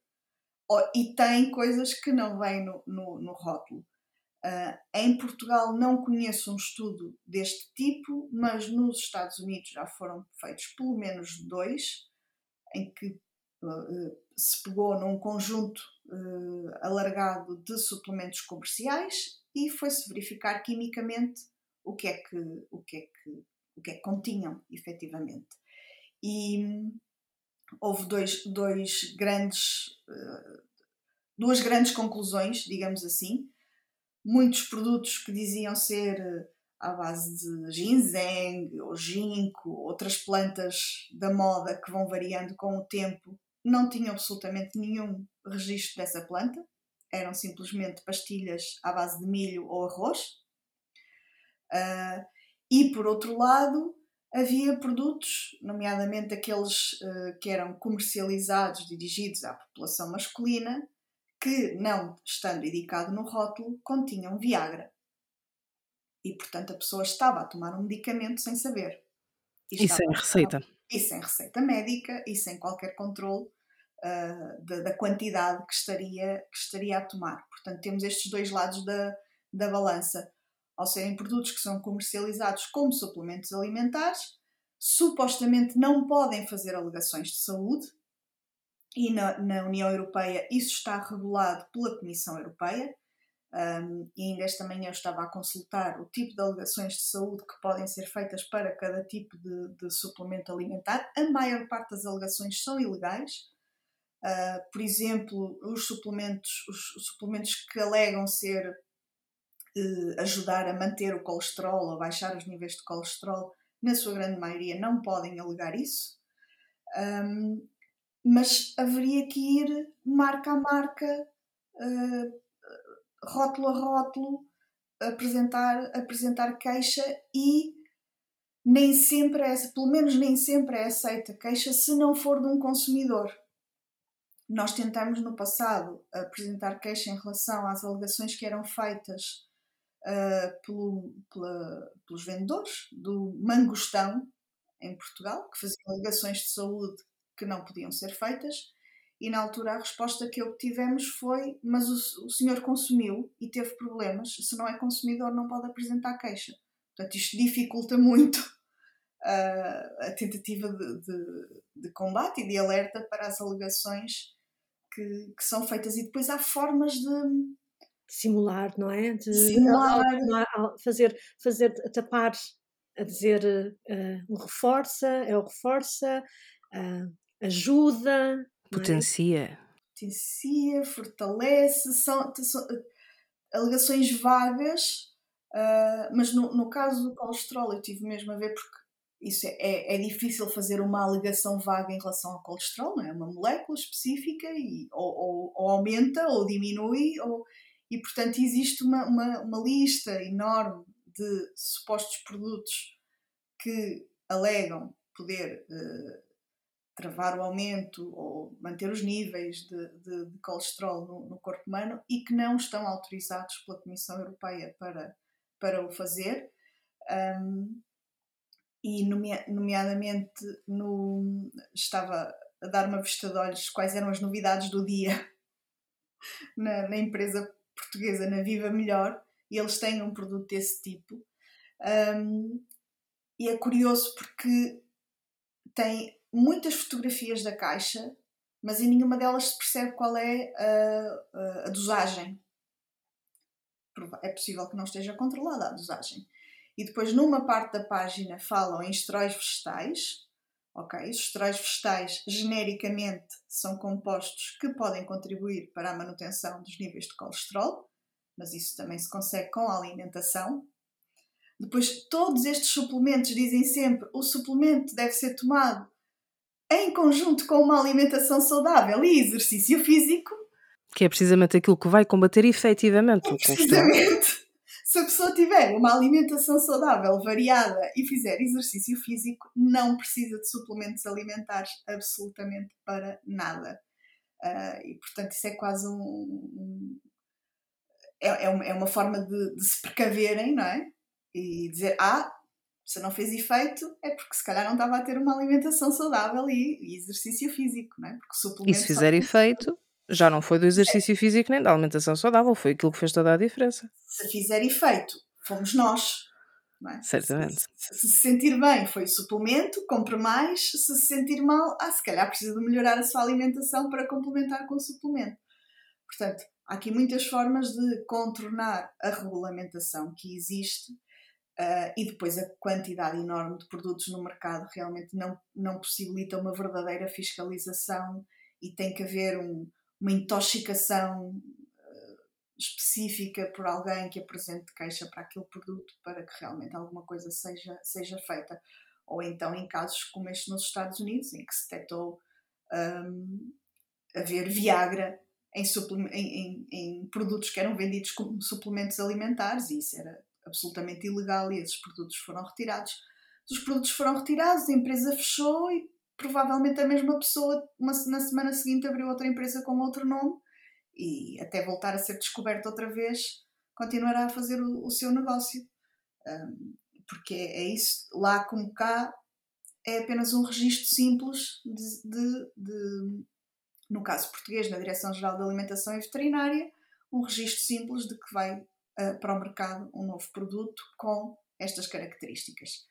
S4: E têm coisas que não vêm no, no, no rótulo. Uh, em Portugal não conheço um estudo deste tipo, mas nos Estados Unidos já foram feitos pelo menos dois, em que uh, se pegou num conjunto uh, alargado de suplementos comerciais e foi-se verificar quimicamente o que é que, o que, é que, o que, é que continham, efetivamente. E hum, houve dois, dois grandes, uh, duas grandes conclusões, digamos assim. Muitos produtos que diziam ser à base de ginseng ou ginkgo, outras plantas da moda que vão variando com o tempo, não tinham absolutamente nenhum registro dessa planta, eram simplesmente pastilhas à base de milho ou arroz. Uh, e por outro lado, havia produtos, nomeadamente aqueles uh, que eram comercializados, dirigidos à população masculina, que, não estando indicado no rótulo, continham Viagra. E, portanto, a pessoa estava a tomar um medicamento sem saber.
S2: E, e sem receita.
S4: E sem receita médica e sem qualquer controle uh, da, da, quantidade que estaria, que estaria a tomar. Portanto, temos estes dois lados da, da balança. Ao serem produtos que são comercializados como suplementos alimentares, supostamente não podem fazer alegações de saúde, e na, na União Europeia isso está regulado pela Comissão Europeia um, e ainda esta manhã eu estava a consultar o tipo de alegações de saúde que podem ser feitas para cada tipo de, de suplemento alimentar. A maior parte das alegações são ilegais. Uh, por exemplo, os suplementos, os suplementos que alegam ser uh, ajudar a manter o colesterol ou baixar os níveis de colesterol, na sua grande maioria não podem alegar isso. Um, mas haveria que ir marca a marca uh, rótulo a rótulo, apresentar, apresentar queixa e nem sempre é, pelo menos nem sempre é aceita queixa se não for de um consumidor. Nós tentamos no passado apresentar queixa em relação às alegações que eram feitas uh, pelo, pela, pelos vendedores do mangostão em Portugal, que faziam alegações de saúde que não podiam ser feitas e na altura a resposta que obtivemos foi: Mas o, o senhor consumiu e teve problemas, se não é consumidor, não pode apresentar queixa. Portanto, isto dificulta muito uh, a tentativa de, de, de, combate e de alerta para as alegações que, que são feitas. E depois há formas de.
S5: Simular, não é? De
S4: Simular.
S5: Fazer, fazer tapar, a dizer uh, o reforça, é o reforça, uh, ajuda,
S2: Potencia.
S4: É? Potencia, fortalece, são, são alegações vagas, uh, mas no, no caso do colesterol eu tive mesmo a ver porque isso é, é, é, difícil fazer uma alegação vaga em relação ao colesterol, não é? Uma molécula específica e ou, ou, ou aumenta ou diminui, ou, e portanto existe uma, uma, uma lista enorme de supostos produtos que alegam poder uh, travar o aumento ou manter os níveis de, de, de colesterol no, no, corpo humano e que não estão autorizados pela Comissão Europeia para, para o fazer. Um, e, nomeadamente, no, estava a dar uma vista de olhos quais eram as novidades do dia na, na empresa portuguesa, na Viva Melhor, e eles têm um produto desse tipo. Um, e é curioso porque tem muitas fotografias da caixa, mas em nenhuma delas se percebe qual é a, a, a dosagem. É possível que não esteja controlada a dosagem. E depois, numa parte da página, falam em esteróis vegetais. Ok, os esteróis vegetais, genericamente, são compostos que podem contribuir para a manutenção dos níveis de colesterol, mas isso também se consegue com a alimentação. Depois, todos estes suplementos dizem sempre o suplemento deve ser tomado em conjunto com uma alimentação saudável e exercício físico.
S2: Que é precisamente aquilo que vai combater efetivamente
S4: é o precisamente. Se a pessoa tiver uma alimentação saudável, variada e fizer exercício físico, não precisa de suplementos alimentares absolutamente para nada. Uh, e portanto, isso é quase um. um é, é, uma, é uma forma de, de se precaverem, não é? E dizer, ah, se não fez efeito, é porque se calhar não estava a ter uma alimentação saudável e, e exercício físico, não é? Porque
S2: e se fizer efeito, já não foi do exercício físico nem da alimentação saudável, foi aquilo que fez toda a diferença.
S4: Se fizer efeito, fomos nós. É?
S2: Certamente.
S4: Se, se, se, sentir bem foi o suplemento, compre mais. Se se sentir mal, ah, se calhar precisa de melhorar a sua alimentação para complementar com o suplemento. Portanto, há aqui muitas formas de contornar a regulamentação que existe uh, e depois a quantidade enorme de produtos no mercado realmente não, não possibilita uma verdadeira fiscalização e tem que haver um, uma intoxicação uh, específica por alguém que apresente queixa para aquele produto para que realmente alguma coisa seja, seja feita. Ou então em casos como este nos Estados Unidos, em que se detectou um, haver Viagra em, em, em, produtos que eram vendidos como suplementos alimentares e isso era absolutamente ilegal e esses produtos foram retirados. Os produtos foram retirados, a empresa fechou e provavelmente a mesma pessoa uma, na semana seguinte abriu outra empresa com outro nome e até voltar a ser descoberta outra vez continuará a fazer o, o seu negócio. Um, porque é, é, isso, lá como cá, é apenas um registro simples de, de, de no caso português, na Direção-Geral da Alimentação e Veterinária, um registro simples de que vai uh, para o mercado um novo produto com estas características.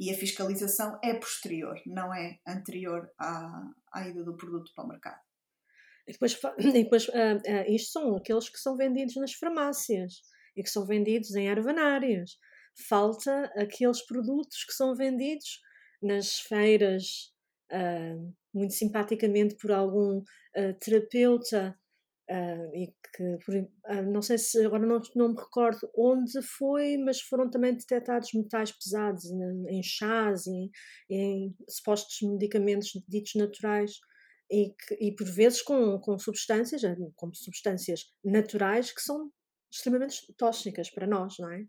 S4: E a fiscalização é posterior, não é anterior à, à ida do produto para o mercado.
S5: E depois, e depois uh, uh, isto são aqueles que são vendidos nas farmácias e que são vendidos em ervanárias. Falta aqueles produtos que são vendidos nas feiras uh, muito simpaticamente por algum terapeuta uh, e que por, não sei se agora não, não me recordo onde foi, mas foram também detectados metais pesados em chás e em supostos medicamentos ditos naturais e, que, e por vezes com, com substâncias, como substâncias naturais que são extremamente tóxicas para nós, não é?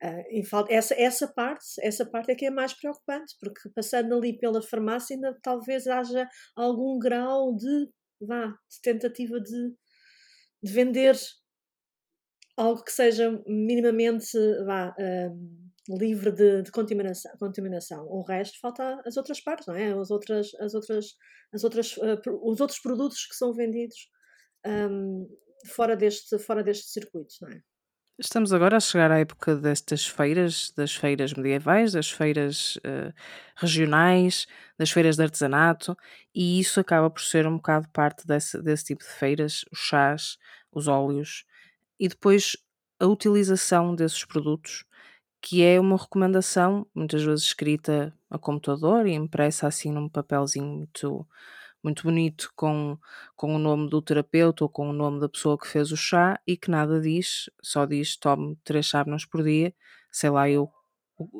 S5: Uh, falta, essa, essa, parte, essa parte é que é mais preocupante, porque passando ali pela farmácia ainda talvez haja algum grau de, vá, de tentativa de, de vender algo que seja minimamente vá, uh, livre de, de, contaminação, contaminação. O resto falta as outras partes, não é? As outras, as outras, as outras, uh, os outros produtos que são vendidos um, fora, deste, fora deste circuito, não é?
S2: Estamos agora a chegar à época destas feiras, das feiras medievais, das feiras uh, regionais, das feiras de artesanato, e isso acaba por ser um bocado parte desse, desse tipo de feiras, os chás, os óleos, e depois a utilização desses produtos, que é uma recomendação, muitas vezes escrita a computador e impressa assim num papelzinho muito muito bonito com, com o nome do terapeuta ou com o nome da pessoa que fez o chá e que nada diz, só diz tome três chávenas por dia, sei lá eu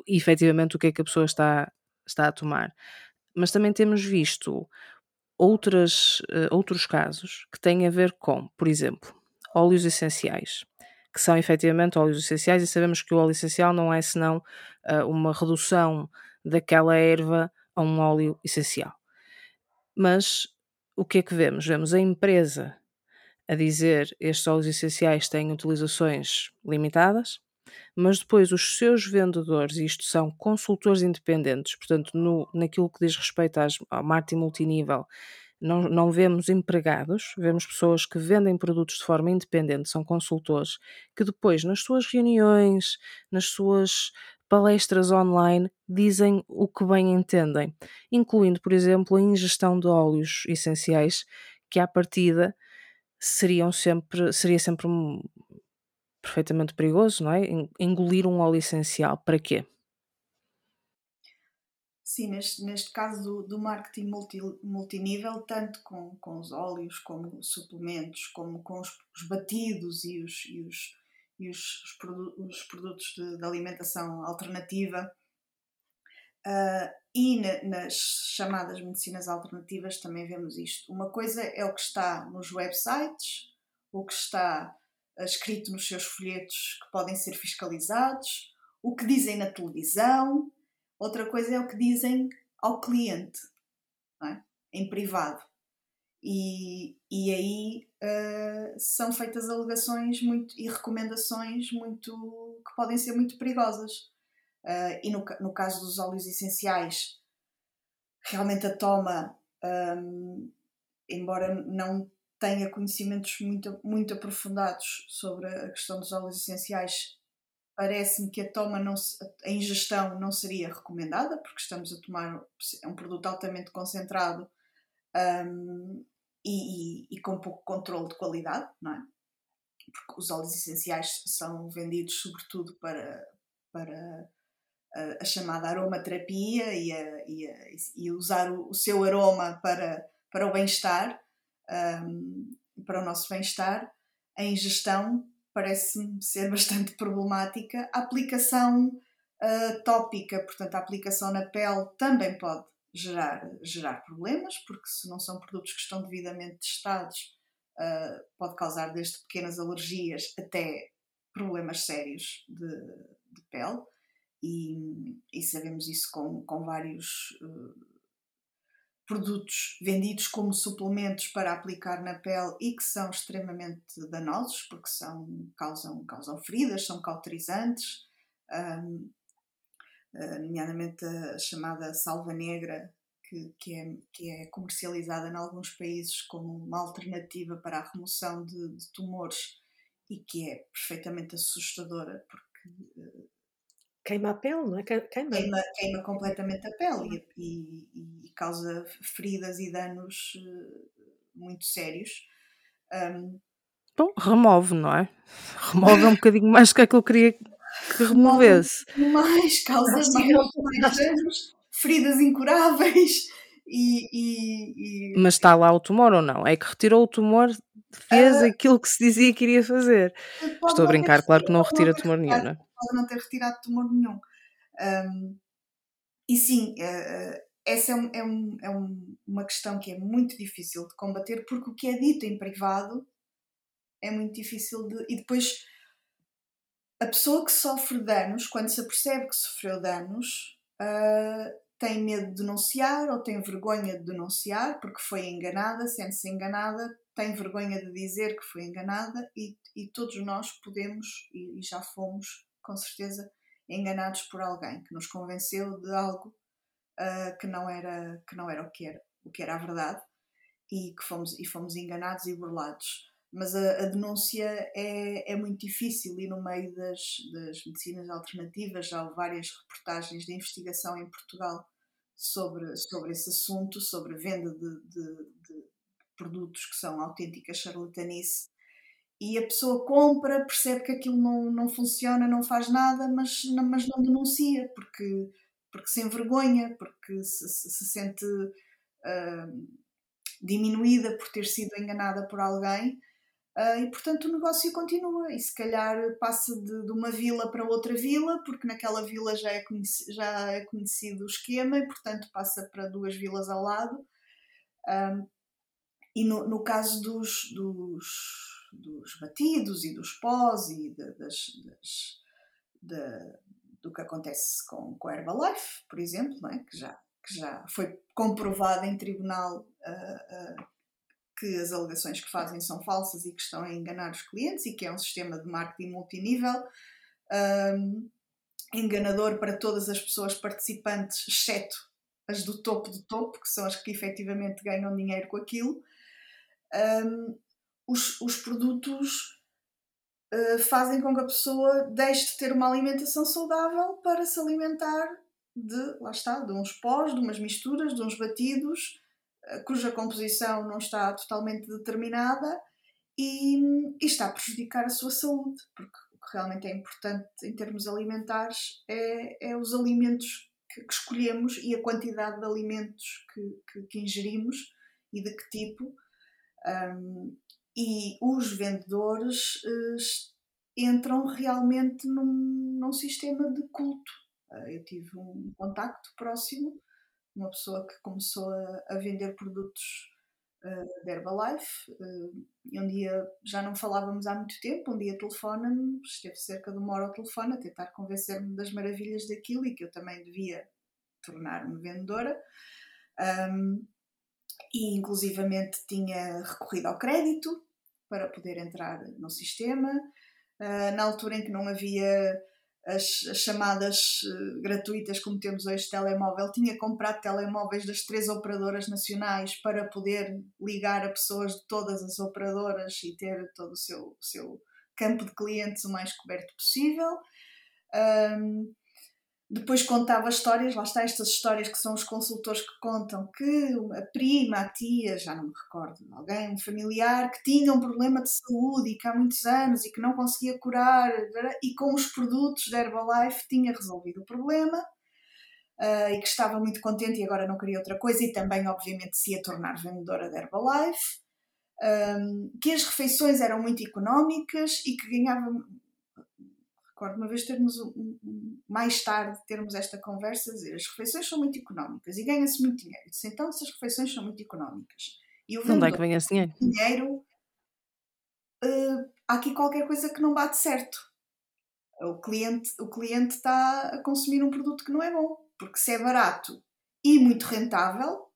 S2: efetivamente o que é que a pessoa está, está a tomar. Mas também temos visto outras, uh, outros casos que têm a ver com, por exemplo, óleos essenciais, que são efetivamente óleos essenciais e sabemos que o óleo essencial não é senão uh, uma redução daquela erva a um óleo essencial. Mas o que é que vemos? Vemos a empresa a dizer estes óleos essenciais têm utilizações limitadas, mas depois os seus vendedores, isto são consultores independentes, portanto, no, naquilo que diz respeito às, ao marketing multinível, não, não vemos empregados, vemos pessoas que vendem produtos de forma independente, são consultores, que depois, nas suas reuniões, nas suas palestras online dizem o que bem entendem, incluindo, por exemplo, a ingestão de óleos essenciais, que à partida seriam sempre, seria sempre um, perfeitamente perigoso, não é? Engolir um óleo essencial, para quê?
S4: Sim, neste, neste caso do, do marketing multi, multinível, tanto com, com os óleos, como suplementos, como com os, os batidos e os, e os e os, os, produ os produtos de, de, alimentação alternativa. Uh, e na, nas chamadas medicinas alternativas também vemos isto. Uma coisa é o que está nos websites, o que está escrito nos seus folhetos que podem ser fiscalizados, o que dizem na televisão, outra coisa é o que dizem ao cliente, é? em privado. E, e aí uh, são feitas alegações muito, e recomendações muito que podem ser muito perigosas. Uh, e no, no caso dos óleos essenciais, realmente a toma, um, embora não tenha conhecimentos muito, muito aprofundados sobre a questão dos óleos essenciais, parece-me que a toma não se, a ingestão não seria recomendada porque estamos a tomar é um produto altamente concentrado um, e, e, e, com pouco controle de qualidade, não é? Porque os óleos essenciais são vendidos sobretudo para, para a, a chamada aromaterapia e, a, e, a, e usar o, o, seu aroma para, para o bem-estar, um, para o nosso bem-estar, a ingestão parece-me ser bastante problemática. A aplicação uh, tópica, portanto, a aplicação na pele também pode gerar, gerar problemas, porque se não são produtos que estão devidamente testados, uh, pode causar desde pequenas alergias até problemas sérios de, de pele. E, e, sabemos isso com, com vários uh, produtos vendidos como suplementos para aplicar na pele e que são extremamente danosos porque são, causam, causam feridas, são cauterizantes, um, uh, nomeadamente a chamada salva negra, que, que, é, que é comercializada em alguns países como uma alternativa para a remoção de, de tumores e que é perfeitamente assustadora porque uh,
S5: queima a pele, não é? Queima,
S4: queima, queima completamente a pele e, e, e, causa feridas e danos uh, muito sérios. Um,
S2: Bom, remove, não é? Remove um bocadinho mais do que aquilo que eu queria que removesse.
S4: Mais, causa mais, mais danos, feridas incuráveis. E, e,
S2: Mas está lá o tumor ou não? É que retirou o tumor, fez uh, aquilo que se dizia que iria fazer. Estou a brincar, claro que não retira tumor nenhum, não é?
S4: Pode não ter retirado tumor nenhum. Um, e sim, uh, essa é, um, é, um, é uma questão que é muito difícil de combater, porque o que é dito em privado é muito difícil de. E depois, a pessoa que sofre danos, quando se apercebe que sofreu danos, uh, tem medo de denunciar ou tem vergonha de denunciar porque foi enganada, sente-se enganada, tem vergonha de dizer que foi enganada e, e todos nós podemos e, e, já fomos, com certeza, enganados por alguém que nos convenceu de algo uh, que, não era, que não era o que era, o que era a verdade e que fomos, e fomos enganados e burlados. Mas a, a denúncia é, é muito difícil e no meio das, das medicinas alternativas já há várias reportagens de investigação em Portugal sobre, sobre esse assunto, sobre venda de, de, de produtos que são autênticas charlatanice. E a pessoa compra, percebe que aquilo não, não funciona, não faz nada, mas, mas não denuncia porque, porque se envergonha, porque se, se, se sente uh, diminuída por ter sido enganada por alguém Uh, e portanto o negócio continua e se calhar passa de, de, uma vila para outra vila, porque naquela vila já é, conhecido, já é conhecido o esquema e portanto passa para duas vilas ao lado. Um, e no, no caso dos, dos, dos, batidos e dos pós e de, das, das, de, do que acontece com, com a Herbalife, por exemplo, é? que, já, que já foi comprovado em tribunal uh, uh, que as alegações que fazem são falsas e que estão a enganar os clientes e que é um sistema de marketing multinível um, enganador para todas as pessoas participantes, exceto as do topo do topo, que são as que efetivamente ganham dinheiro com aquilo. Um, os, os produtos uh, fazem com que a pessoa deixe de ter uma alimentação saudável para se alimentar de, lá está, de uns pós, de umas misturas, de uns batidos, cuja composição não está totalmente determinada e, e, está a prejudicar a sua saúde, porque o que realmente é importante em termos alimentares é, é os alimentos que, que, escolhemos e a quantidade de alimentos que, que, que ingerimos e de que tipo. Um, e os vendedores uh, entram realmente num, num sistema de culto. Uh, eu tive um contacto próximo uma pessoa que começou a, a vender produtos uh, de Herbalife uh, e um dia já não falávamos há muito tempo, um dia telefona-me, esteve cerca de uma hora ao telefone a tentar convencer-me das maravilhas daquilo e que eu também devia tornar-me vendedora um, e inclusivamente tinha recorrido ao crédito para poder entrar no sistema uh, na altura em que não havia as, as, chamadas uh, gratuitas como temos hoje de telemóvel, tinha comprado telemóveis das três operadoras nacionais para poder ligar a pessoas de todas as operadoras e ter todo o seu, seu campo de clientes o mais coberto possível. Um, depois contava histórias, lá está estas histórias que são os consultores que contam que a prima, a tia, já não me recordo, alguém, um familiar que tinha um problema de saúde e que há muitos anos e que não conseguia curar e com os produtos da Herbalife tinha resolvido o problema uh, e que estava muito contente e agora não queria outra coisa e também obviamente se ia tornar vendedora da Herbalife. Um, que as refeições eram muito económicas e que ganhava Recordo uma vez termos um, um, mais tarde termos esta conversa, dizer as refeições são muito económicas e ganha-se muito dinheiro. Disse, então, se as refeições são muito económicas
S2: e o Onde é que vem esse dinheiro?
S4: dinheiro uh, há aqui qualquer coisa que não bate certo. O cliente, o cliente está a consumir um produto que não é bom, porque se é barato e muito rentável,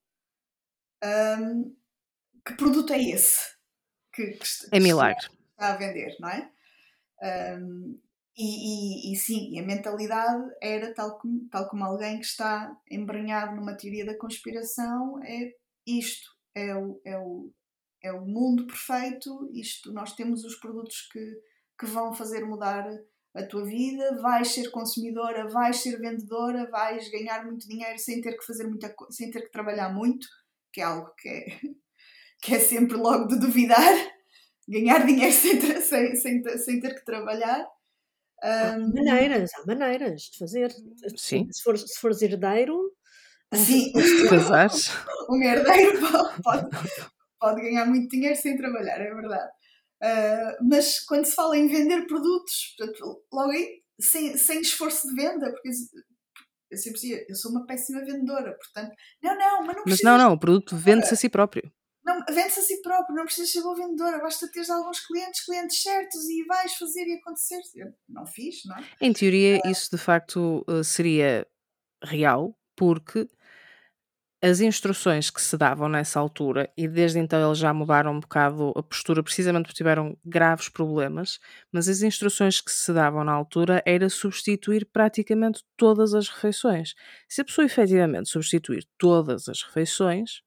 S4: um, que produto é esse? Que, que,
S2: é milagre.
S4: Está a vender, não é? Um, e, e, e, sim, a mentalidade era tal como, tal como alguém que está embranhado numa teoria da conspiração, é isto, é o, é o, é o mundo perfeito, isto, nós temos os produtos que, que vão fazer mudar a tua vida, vais ser consumidora, vais ser vendedora, vais ganhar muito dinheiro sem ter que fazer muita sem ter que trabalhar muito, que é algo que é, que é sempre logo de duvidar, ganhar dinheiro sem, sem, sem, sem ter que trabalhar.
S5: Há maneiras, há maneiras de fazer. Sim. Se, for, se fores herdeiro.
S4: Sim,
S2: casares.
S4: um herdeiro pode, pode ganhar muito dinheiro sem trabalhar, é verdade. Uh, mas quando se fala em vender produtos, portanto, logo aí, sem, sem esforço de venda, porque eu sempre dizia, eu sou uma péssima vendedora, portanto, não, não, mas não
S2: Mas não, não, o produto vende-se a si próprio
S4: não, vende-se a si próprio, não precisas ser boa vendedora, basta teres alguns clientes, clientes certos e vais fazer e acontecer. Eu não fiz, não é?
S2: Em teoria, uh, isso de facto eh, seria real, porque as instruções que se davam nessa altura, e desde então eles já mudaram um bocado a postura, precisamente porque tiveram graves problemas, mas as instruções que se davam na altura era substituir praticamente todas as refeições. Se a pessoa efetivamente substituir todas as refeições,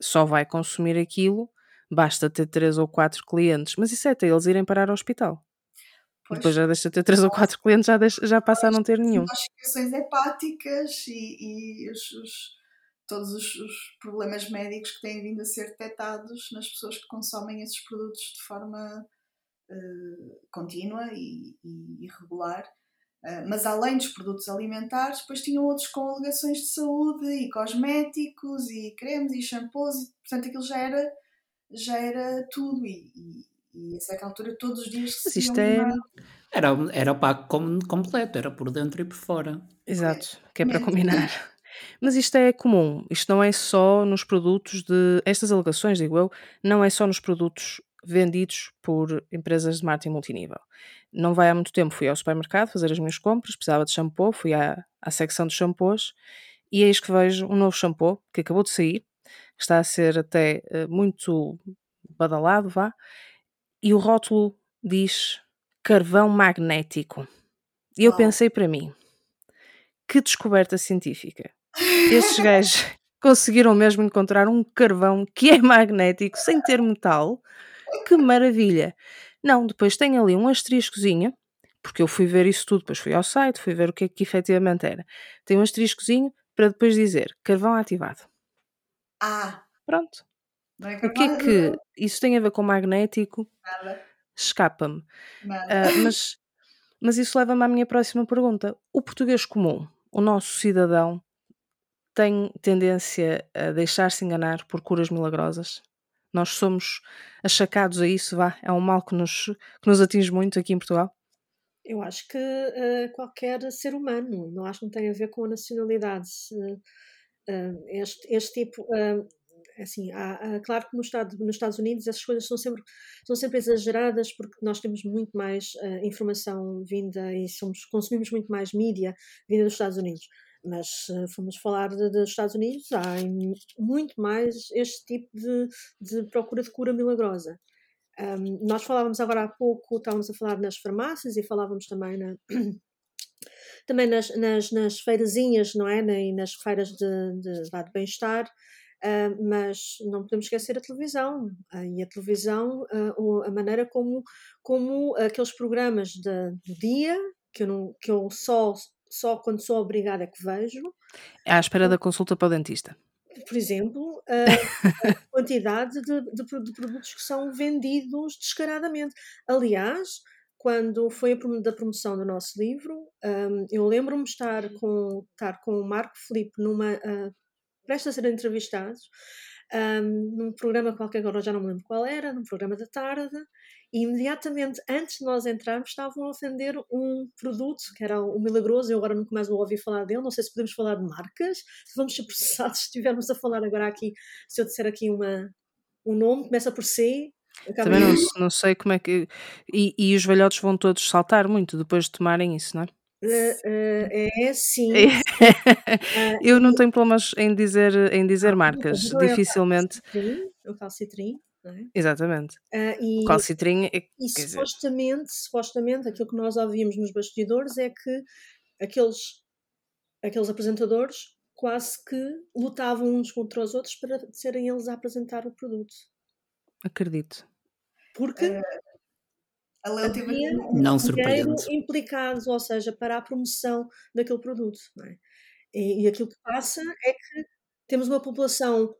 S2: só vai consumir aquilo, basta ter três ou quatro clientes, mas isso é até eles irem parar ao hospital. Pois. Depois já deixa de ter três ou quatro clientes, já, deixa, já passa a não ter nenhum.
S4: As situações hepáticas e, e os, os, todos os, os, problemas médicos que têm vindo a ser detectados nas pessoas que consomem esses produtos de forma uh, contínua e, e irregular ah, mas além dos produtos alimentares, depois tinham outros com alegações de saúde e cosméticos e cremes e shampoos, e, portanto aquilo já era, já era tudo. E, e, e a certa altura, todos os dias
S3: se isto é... Era, era o pack completo, era por dentro e por fora.
S2: Exato, que é para combinar. Mas isto é comum, isto não é só nos produtos de. Estas alegações, digo eu, não é só nos produtos vendidos por empresas de marketing multinível. Não vai há muito tempo, fui ao supermercado fazer as minhas compras, precisava de shampoo, fui à, à secção de shampoos e eis que vejo um novo shampoo que acabou de sair, está a ser até uh, muito badalado, vá, e o rótulo diz carvão magnético. E eu pensei para mim, que descoberta científica. Estes gajos conseguiram mesmo encontrar um carvão que é magnético sem ter metal que maravilha! Não, depois tem ali um asteriscozinho, porque eu fui ver isso tudo, depois fui ao site, fui ver o que é que efetivamente era. Tem um asteriscozinho para depois dizer carvão ativado.
S4: Ah!
S2: Pronto. É o que é que isso tem a ver com magnético?
S4: Nada.
S2: Escapa-me. Uh, mas, mas isso leva-me à minha próxima pergunta. O português comum, o nosso cidadão, tem tendência a deixar-se enganar por curas milagrosas? Nós somos achacados a isso, vá, é um mal que nos, que nos atinge muito aqui em Portugal?
S5: Eu acho que uh, qualquer ser humano, não acho que não tem a ver com a nacionalidade. Uh, este, este tipo, uh, assim, há, há, claro que no Estado, nos Estados Unidos essas coisas são sempre, são sempre exageradas porque nós temos muito mais informação vinda e somos, consumimos muito mais mídia vinda dos Estados Unidos mas se formos falar dos Estados Unidos, há muito mais este tipo de, de procura de cura milagrosa. Um, nós falávamos agora há pouco, estávamos a falar nas farmácias e falávamos também na, também nas, nas, nas feirazinhas, não é? E nas feiras de, de, de bem-estar, uh, mas não podemos esquecer a televisão. Uh, e a televisão, uh, a maneira como, como aqueles programas de, do dia que eu, não, que eu só, só quando sou obrigada é que vejo.
S2: É à espera da consulta para o dentista.
S5: Por exemplo, a, a quantidade de, de, de, produtos que são vendidos descaradamente. Aliás, quando foi a da promoção do nosso livro, um, eu lembro-me de estar com, estar com o Marco Felipe numa. Uh, prestes a ser entrevistados um, num programa qualquer, agora já não me lembro qual era, num programa da tarde, e imediatamente antes de nós entrarmos estavam a vender um produto que era o Milagroso, eu agora nunca mais vou ouvir falar dele, não sei se podemos falar de marcas, vamos ser processados se estivermos a falar agora aqui, se eu disser aqui uma, um nome, começa por C,
S2: também não, não, sei como é que. E, e, os velhotes vão todos saltar muito depois de tomarem isso, não é?
S5: Uh, é sim.
S2: uh, eu não tenho problemas em dizer, em dizer ah, marcas, dificilmente.
S5: O calcitrim, é?
S2: Exatamente. e, o calcitrim é,
S5: e supostamente, dizer... supostamente aquilo que nós ouvimos nos bastidores é que aqueles, aqueles apresentadores quase que lutavam uns contra os outros para serem eles a apresentar o produto.
S2: Acredito.
S5: Porque uh,
S4: a Leo teve
S3: um não surpreende.
S5: implicados, ou seja, para a promoção daquele produto. É? E, e, aquilo que passa é que temos uma população uh, uh,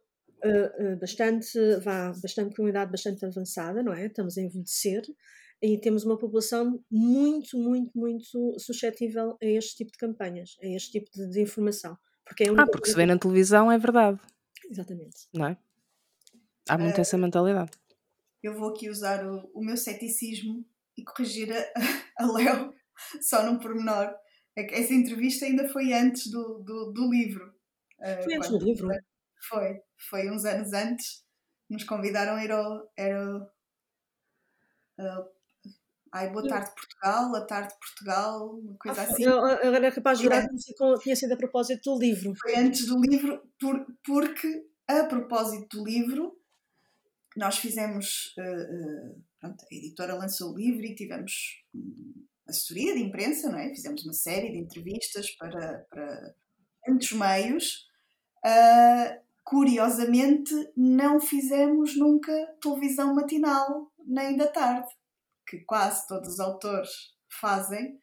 S5: bastante, vá, bastante com uma idade bastante avançada, não é? Estamos a envelhecer e temos uma população muito, muito, muito suscetível a este tipo de campanhas, a este tipo de, de informação.
S2: Porque é ah, porque se vê na televisão é verdade.
S5: Exatamente.
S2: Não é? Há muito uh, essa mentalidade.
S4: Eu vou aqui usar o, o meu ceticismo e corrigir a, a Léo só num pormenor. É que essa entrevista ainda foi antes do, do, do livro.
S5: Uh, foi antes do livro?
S4: Foi, foi uns anos antes. Nos convidaram a ir ao. Era, uh, ai, boa tarde Portugal, a tarde Portugal, uma coisa ah, assim. Eu,
S5: agora é capaz de jurar que tinha sido a propósito do livro.
S4: Foi antes do livro, por, porque a propósito do livro, nós fizemos. Uh, uh, pronto, a editora lançou o livro e tivemos assessoria de imprensa, não é? Fizemos uma série de entrevistas para, para muitos meios. Uh, curiosamente, não fizemos nunca televisão matinal nem da tarde, que quase todos os autores fazem,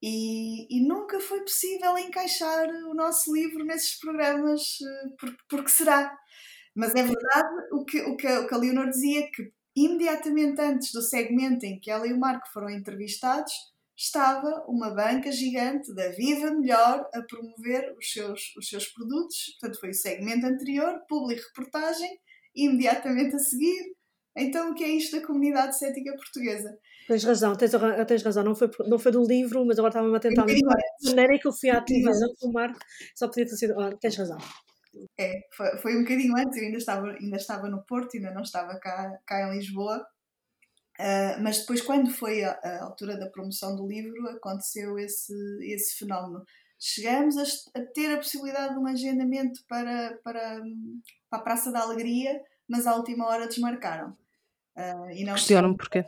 S4: e, e nunca foi possível encaixar o nosso livro nesses programas, porque, porque será? Mas é verdade o que, o que, o que a Leonor dizia, que imediatamente antes do segmento em que ela e o Marco foram entrevistados, estava uma banca gigante da Viva Melhor a promover os seus, os seus produtos. Portanto, foi o segmento anterior, público reportagem, e imediatamente a seguir. Então, o que é isto da comunidade cética portuguesa?
S5: Tens razão, tens, tens razão, não foi, não foi do livro, mas agora estava-me a tentar lembrar. A maneira que eu fui com o Marco, só podia ter sido. Oh, tens razão.
S4: É, foi, foi um bocadinho antes, eu ainda estava, ainda estava no Porto, ainda não estava cá, cá em Lisboa. Uh, mas depois, quando foi a, a, altura da promoção do livro, aconteceu esse, esse fenómeno. Chegamos a, a, ter a possibilidade de um agendamento para, para, para a Praça da Alegria, mas à última hora desmarcaram.
S2: Uh, Questionam-me porquê.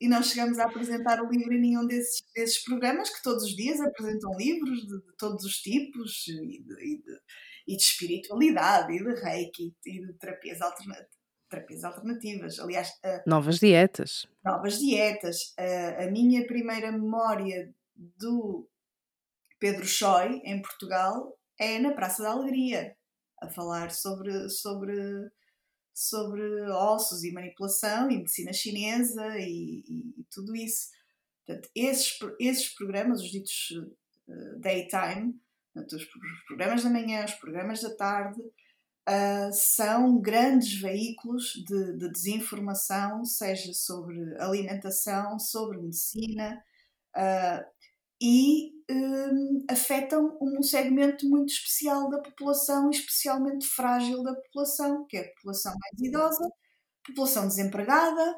S4: E não chegamos a apresentar o livro em nenhum desses, desses programas que todos os dias apresentam livros de, de todos os tipos e de, e de e de espiritualidade, e de reiki, e de terapias, terapias alternativas. Aliás, uh,
S2: novas dietas.
S4: Novas dietas. Uh, a minha primeira memória do Pedro Choi, em Portugal, é na Praça da Alegria, a falar sobre, sobre, sobre ossos e manipulação e medicina chinesa e, e, e tudo isso. Portanto, esses, esses programas, os ditos uh, daytime, Portanto, os programas da manhã, os programas da tarde uh, são grandes veículos de, de, desinformação, seja sobre alimentação, sobre medicina, uh, e um, afetam um segmento muito especial da população, especialmente frágil da população, que é a população mais idosa, população desempregada,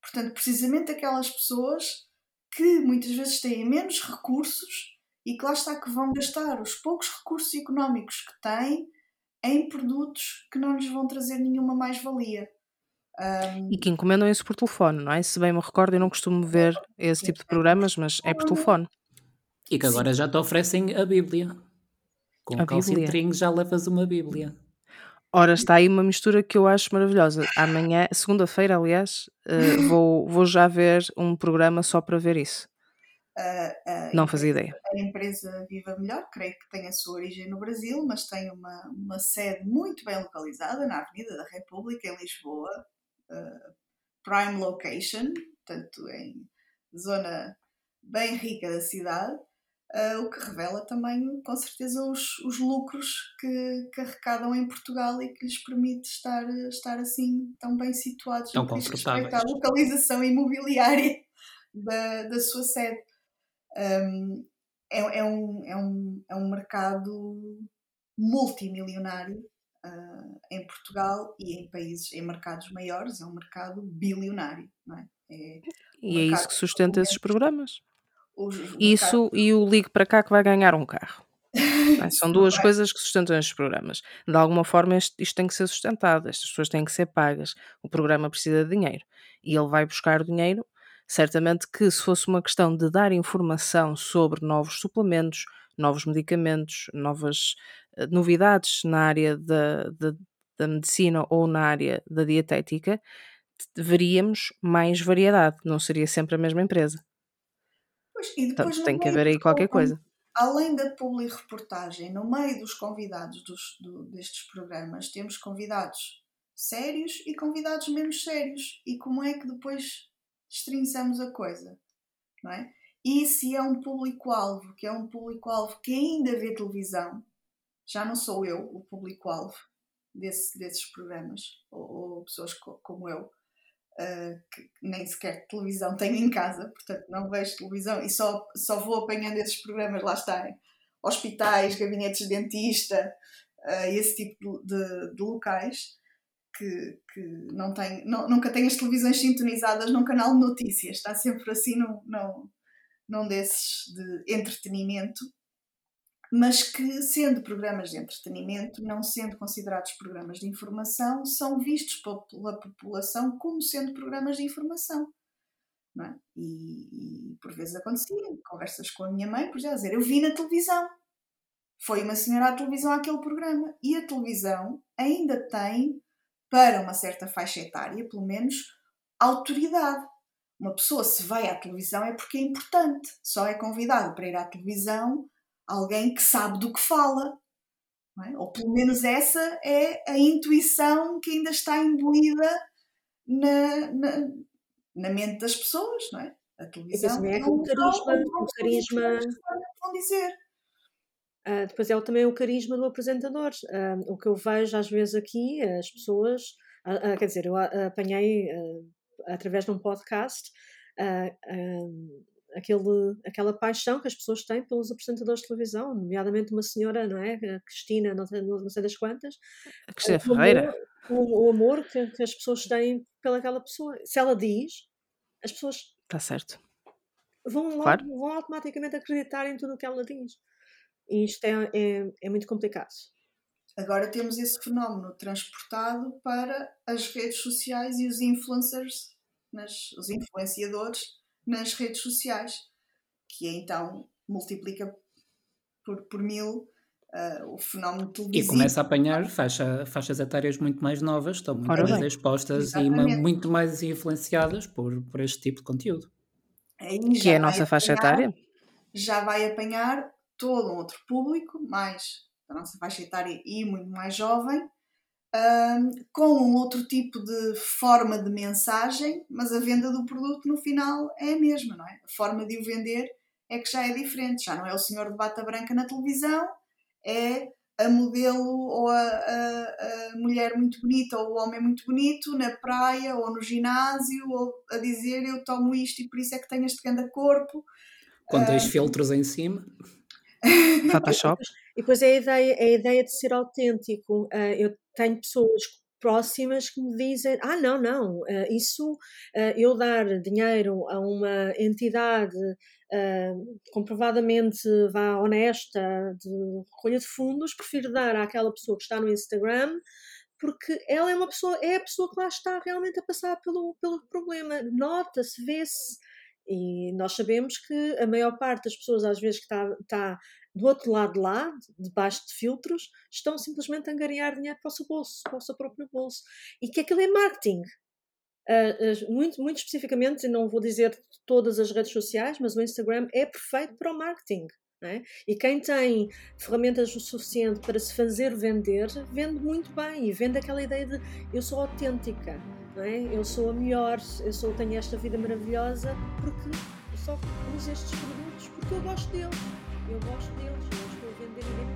S4: portanto, precisamente aquelas pessoas que muitas vezes têm menos recursos e que lá está que vão gastar os poucos recursos económicos que têm em produtos que não lhes vão trazer nenhuma mais-valia.
S2: Um... E que encomendam isso por telefone, não é? Se bem me recordo, eu não costumo ver esse tipo de programas, mas é por telefone.
S3: E que agora Sim. já te oferecem a Bíblia. Com a calcitrinho já levas uma Bíblia.
S2: Ora, está aí uma mistura que eu acho maravilhosa. Amanhã, segunda-feira, aliás, uh, vou, vou já ver um programa só para ver isso. Uh, não fazia ideia.
S4: A empresa Viva Melhor, creio que tem a sua origem no Brasil, mas tem uma, uma sede muito bem localizada na Avenida da República, em Lisboa, uh, prime location, portanto, em zona bem rica da cidade, uh, o que revela também, com certeza, os, os lucros que, que arrecadam em Portugal e que lhes permite estar, estar assim tão bem situados
S3: tão no que respeita
S4: à localização imobiliária da, da sua sede. Um, é, é, um, é, um, é um mercado multimilionário uh, em Portugal e em países, em mercados maiores, é um mercado bilionário, não é? é
S2: e é isso que sustenta esses programas. Os, os isso mercados... e o Ligue para cá que vai ganhar um carro. É? São duas é. coisas que sustentam estes programas. De alguma forma, isto, isto, tem que ser sustentado, estas pessoas têm que ser pagas. O programa precisa de dinheiro e ele vai buscar dinheiro Certamente que se fosse uma questão de dar informação sobre novos suplementos, novos medicamentos, novas uh, novidades na área da, da, da medicina ou na área da dietética, veríamos mais variedade, não seria sempre a mesma empresa.
S4: Pois, e depois
S2: Portanto, tem que haver aí qualquer coisa.
S4: Além da public reportagem, no meio dos convidados dos, do, destes programas, temos convidados sérios e convidados menos sérios. E como é que depois destrinçamos a coisa, não é? E se é um público-alvo, que é um público-alvo que ainda vê televisão, já não sou eu o público-alvo desse, desses programas, ou, ou pessoas co como eu, uh, que nem sequer televisão tenho em casa, portanto não vejo televisão e só, só vou apanhando esses programas, lá está, hospitais, gabinetes de dentista, uh, esse tipo de, de, de locais que, que não tem, não, nunca tem as televisões sintonizadas num canal de notícias, está sempre assim num, num, num desses de entretenimento, mas que, sendo programas de entretenimento, não sendo considerados programas de informação, são vistos pela população como sendo programas de informação. É? E, e, por vezes acontecia, conversas com a minha mãe, por exemplo, dizer, eu vi na televisão. Foi uma senhora à televisão aquele programa. E a televisão ainda tem para uma certa faixa etária, pelo menos, autoridade. Uma pessoa, se vai à televisão, é porque é importante. Só é convidado para ir à televisão alguém que sabe do que fala. É? Ou pelo menos essa é a intuição que ainda está imbuída na, na, na mente das pessoas, não é? A televisão
S5: é, é um carisma, um carisma.
S4: Vão dizer.
S5: Uh, depois é também o carisma do apresentador. Uh, o que eu vejo às vezes aqui, as pessoas, uh, quer dizer, eu apanhei através de um podcast aquele, aquela paixão que as pessoas têm pelos apresentadores de televisão, nomeadamente uma senhora, não é? A Cristina, não sei, não sei das quantas.
S2: A Cristina Ferreira.
S5: O, o, amor que, que, as pessoas têm pelaquela pessoa. Se ela diz, as pessoas.
S2: Está certo.
S5: Vão, claro. vão automaticamente acreditar em tudo o que ela diz. E isto é, é, é muito complicado.
S4: Agora temos esse fenómeno transportado para as redes sociais e os influencers, nas, os influenciadores nas redes sociais, que então multiplica por, por mil uh, o fenómeno televisivo.
S3: E começa a apanhar faixa, faixas etárias muito mais novas, estão muito Ora mais bem. expostas Exatamente. e muito mais influenciadas por, por este tipo de conteúdo.
S2: que é a nossa faixa etária?
S4: Já vai apanhar todo um outro público, mais da nossa faixa etária e muito mais jovem, um, com um outro tipo de forma de mensagem, mas a venda do produto no final é a mesma, não é? A forma de o vender é que já é diferente, já não é o senhor de bata branca na televisão, é a modelo ou a, a, a, mulher muito bonita ou o homem muito bonito na praia ou no ginásio ou a dizer eu tomo isto e por isso é que tenho este grande corpo.
S3: Com dois uh, filtros em cima.
S2: Photoshop.
S5: E depois é a ideia, é a ideia de ser autêntico. Uh, eu tenho pessoas próximas que me dizem: ah, não, não, uh, isso, uh, eu dar dinheiro a uma entidade comprovadamente vá honesta de recolha de fundos, prefiro dar àquela pessoa que está no Instagram porque ela é uma pessoa, é a pessoa que lá está realmente a passar pelo, pelo problema. Nota-se, vê-se. E nós sabemos que a maior parte das pessoas, às vezes, que está, está do outro lado de lá, debaixo de filtros, estão simplesmente a angariar dinheiro para o seu bolso, para o seu próprio bolso. E que aquilo é marketing. Uh, muito, muito especificamente, não vou dizer todas as redes sociais, mas o Instagram é perfeito para o marketing. É? E quem tem ferramentas o suficiente para se fazer vender, vende muito bem e vende aquela ideia de eu sou autêntica, é? eu sou a melhor, eu sou, tenho esta vida maravilhosa porque só uso estes produtos porque eu gosto deles. Eu gosto deles, eu estou a vender e ninguém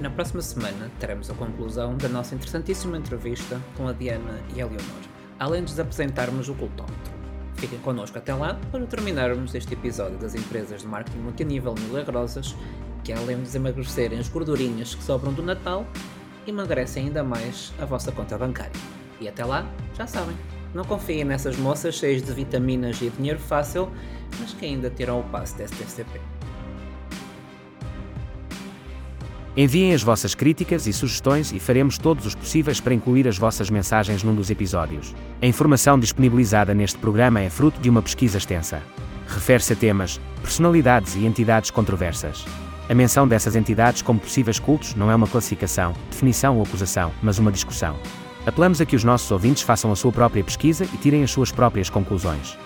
S3: Na próxima semana teremos a conclusão da nossa interessantíssima entrevista com a Diana e a Leonor, além de apresentarmos o cultómetro. Fiquem connosco até lá para terminarmos este episódio das empresas de marketing multinível milagrosas que, além de desemagrecerem as gordurinhas que sobram do Natal, emagrecem ainda mais a vossa conta bancária. E até lá, já sabem, não confiem nessas moças cheias de vitaminas e dinheiro fácil, mas que ainda tiram o passo da STCP.
S1: Enviem as vossas críticas e sugestões e faremos todos os possíveis para incluir as vossas mensagens num dos episódios. A informação disponibilizada neste programa é fruto de uma pesquisa extensa. Refere-se a temas, personalidades e entidades controversas. A menção dessas entidades como possíveis cultos não é uma classificação, definição ou acusação, mas uma discussão. Apelamos a que os nossos ouvintes façam a sua própria pesquisa e tirem as suas próprias conclusões.